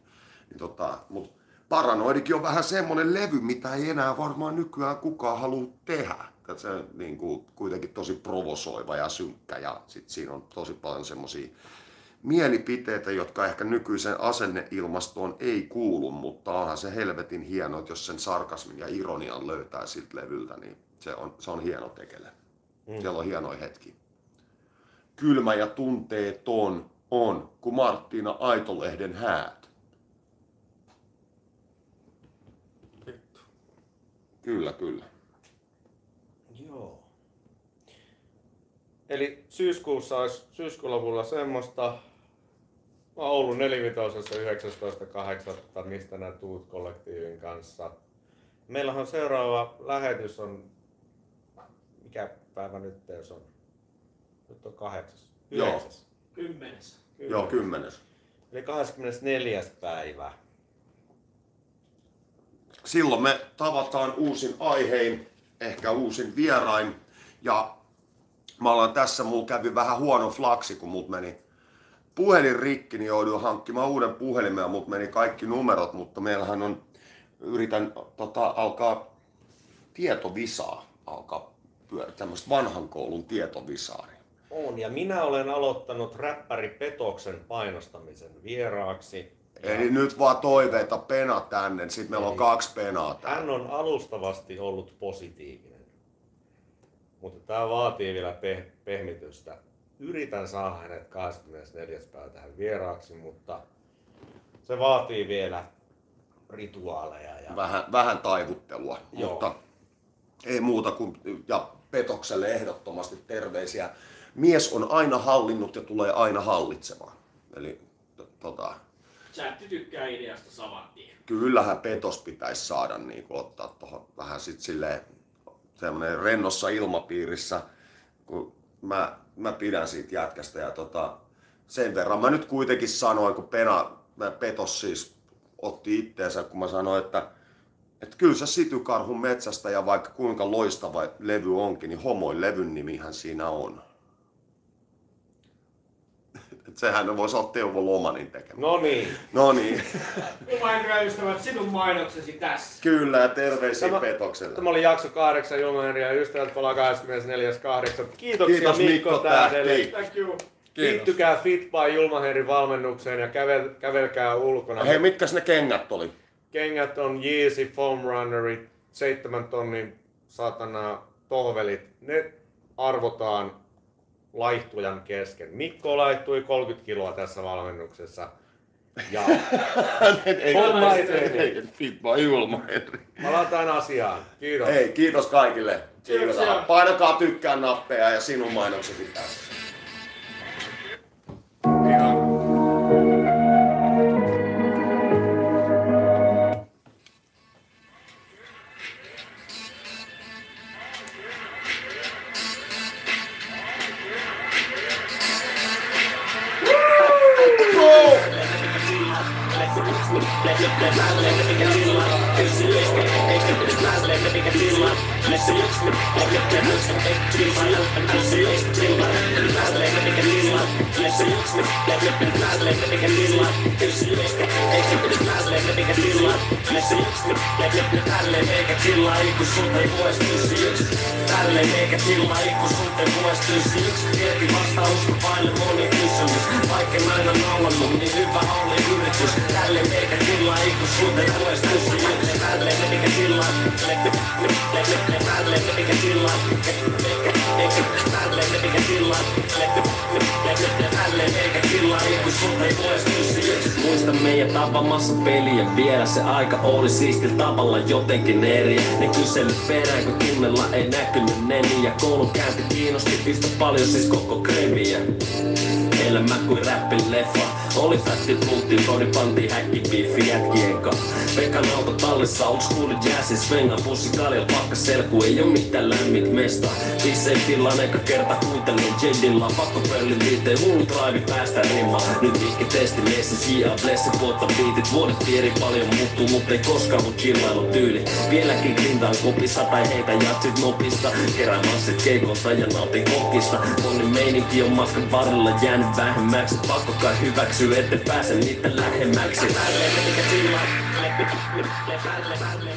Speaker 4: Niin tota, mut Paranoidikin on vähän semmonen levy, mitä ei enää varmaan nykyään kukaan halua tehdä. Et se niin kuin, kuitenkin tosi provosoiva ja synkkä ja sit siinä on tosi paljon semmosia mielipiteitä, jotka ehkä nykyisen asenneilmastoon ei kuulu, mutta onhan se helvetin hieno, että jos sen sarkasmin ja ironian löytää siltä levyltä, niin se on, se on hieno tekele. Mm. Siellä on hienoja hetki. Kylmä ja tunteeton on, kuin Marttiina Aitolehden häät.
Speaker 3: Vittu.
Speaker 4: Kyllä, kyllä.
Speaker 2: Joo. Eli syyskuussa olisi syyskuun lopulla semmoista. Mä oon Oulun nelivitosessa 19.8. Mistä nää tuut kollektiivin kanssa. Meillä on seuraava lähetys on, mikä päivä nyt jos on? Nyt on kahdeksas.
Speaker 4: Joo.
Speaker 2: Yhdeksäs.
Speaker 6: Kymmenes.
Speaker 4: Joo, kymmenes.
Speaker 2: Eli 24. päivä.
Speaker 4: Silloin me tavataan uusin aihein, ehkä uusin vierain. Ja mä ollaan tässä, mulla kävi vähän huono flaksi, kun mut meni puhelin rikki, niin jouduin hankkimaan uuden puhelimen ja mut meni kaikki numerot, mutta meillähän on, yritän tota, alkaa tietovisaa, alkaa pyörä, tämmöistä vanhan koulun tietovisaa. niin
Speaker 2: On, ja minä olen aloittanut räppäri Petoksen painostamisen vieraaksi. Ja
Speaker 4: Eli nyt vaan toiveita pena tänne, sitten meillä on
Speaker 2: Eli-
Speaker 4: kaksi penaa
Speaker 2: Hän
Speaker 4: täällä.
Speaker 2: on alustavasti ollut positiivinen. Mutta tämä vaatii vielä pe- pehmitystä. Yritän saada hänet 24. päivä tähän vieraaksi, mutta se vaatii vielä rituaaleja. Ja...
Speaker 4: Vähän, vähän taivuttelua,
Speaker 2: Joo.
Speaker 4: mutta ei muuta kuin, ja Petokselle ehdottomasti terveisiä. Mies on aina hallinnut ja tulee aina hallitsemaan. Eli tota,
Speaker 6: Chatti tykkää ideasta saman tien.
Speaker 4: kyllähän Petos pitäisi saada niin kuin, ottaa tuohon vähän sit silleen semmoinen rennossa ilmapiirissä, kun mä, mä pidän siitä jätkästä ja tota, sen verran mä nyt kuitenkin sanoin, kun Pena, mä Petos siis otti itteensä, kun mä sanoin, että että kyllä se Sitykarhun metsästä ja vaikka kuinka loistava levy onkin, niin homoin levyn nimihän siinä on. Sehän voisi olla Teuvo Lomanin tekemä.
Speaker 2: No niin,
Speaker 4: No niin,
Speaker 6: hyvä ystävät, sinun mainoksesi tässä.
Speaker 4: kyllä terveisiä
Speaker 2: Tämä-
Speaker 4: Petokselle.
Speaker 2: tämä oli jakso 8 Julma ja ystävät palaa 24.8. Kiitoksia
Speaker 4: Kiitos,
Speaker 2: Mikko,
Speaker 4: Mikko
Speaker 2: Tähdelle.
Speaker 4: Tähti.
Speaker 6: Thank you.
Speaker 2: Liittykää Fit by Julmaherin valmennukseen ja kävel, kävelkää ulkona.
Speaker 4: Hei, mitkäs ne kengät oli?
Speaker 2: Kengät on Yeezy Foam Runnerit, 7 tonnin satana tohvelit. Ne arvotaan laihtujan kesken. Mikko laihtui 30 kiloa tässä valmennuksessa. Ja palataan asiaan. Kiitos.
Speaker 4: Hei, kiitos kaikille. Kiitos. Painakaa tykkää nappeja ja sinun mainoksesi tässä.
Speaker 1: Paljon siis koko kremiä Elämä kuin räppin leffa. Oli fätti tultiin, toni pantiin häkki biifi jätkien ka Pekan auto tallissa, old school jazzy Svenga. Pussi kaljal pakka selku Ei oo mitään lämmit mesta. Viisi ei fillaan eka kerta huutelin Jedilla Pakko pöllin liiteen, hullu drive päästä rimma Nyt vihki testi messi, J.A. Blessi puotta biitit Vuodet piiri paljon muuttuu, mut ei koskaan mun chillailu tyyli. Vieläkin grintaan kopissa tai heitä jatsit nopista. Kerään massit keikolta ja nautin kokista. Moni meininki on matkan varrella jäänyt vähemmäksi. Pakko kai hyväksyä, ette pääse niitä lähemmäksi. Mikä chillaa, mikä chillaa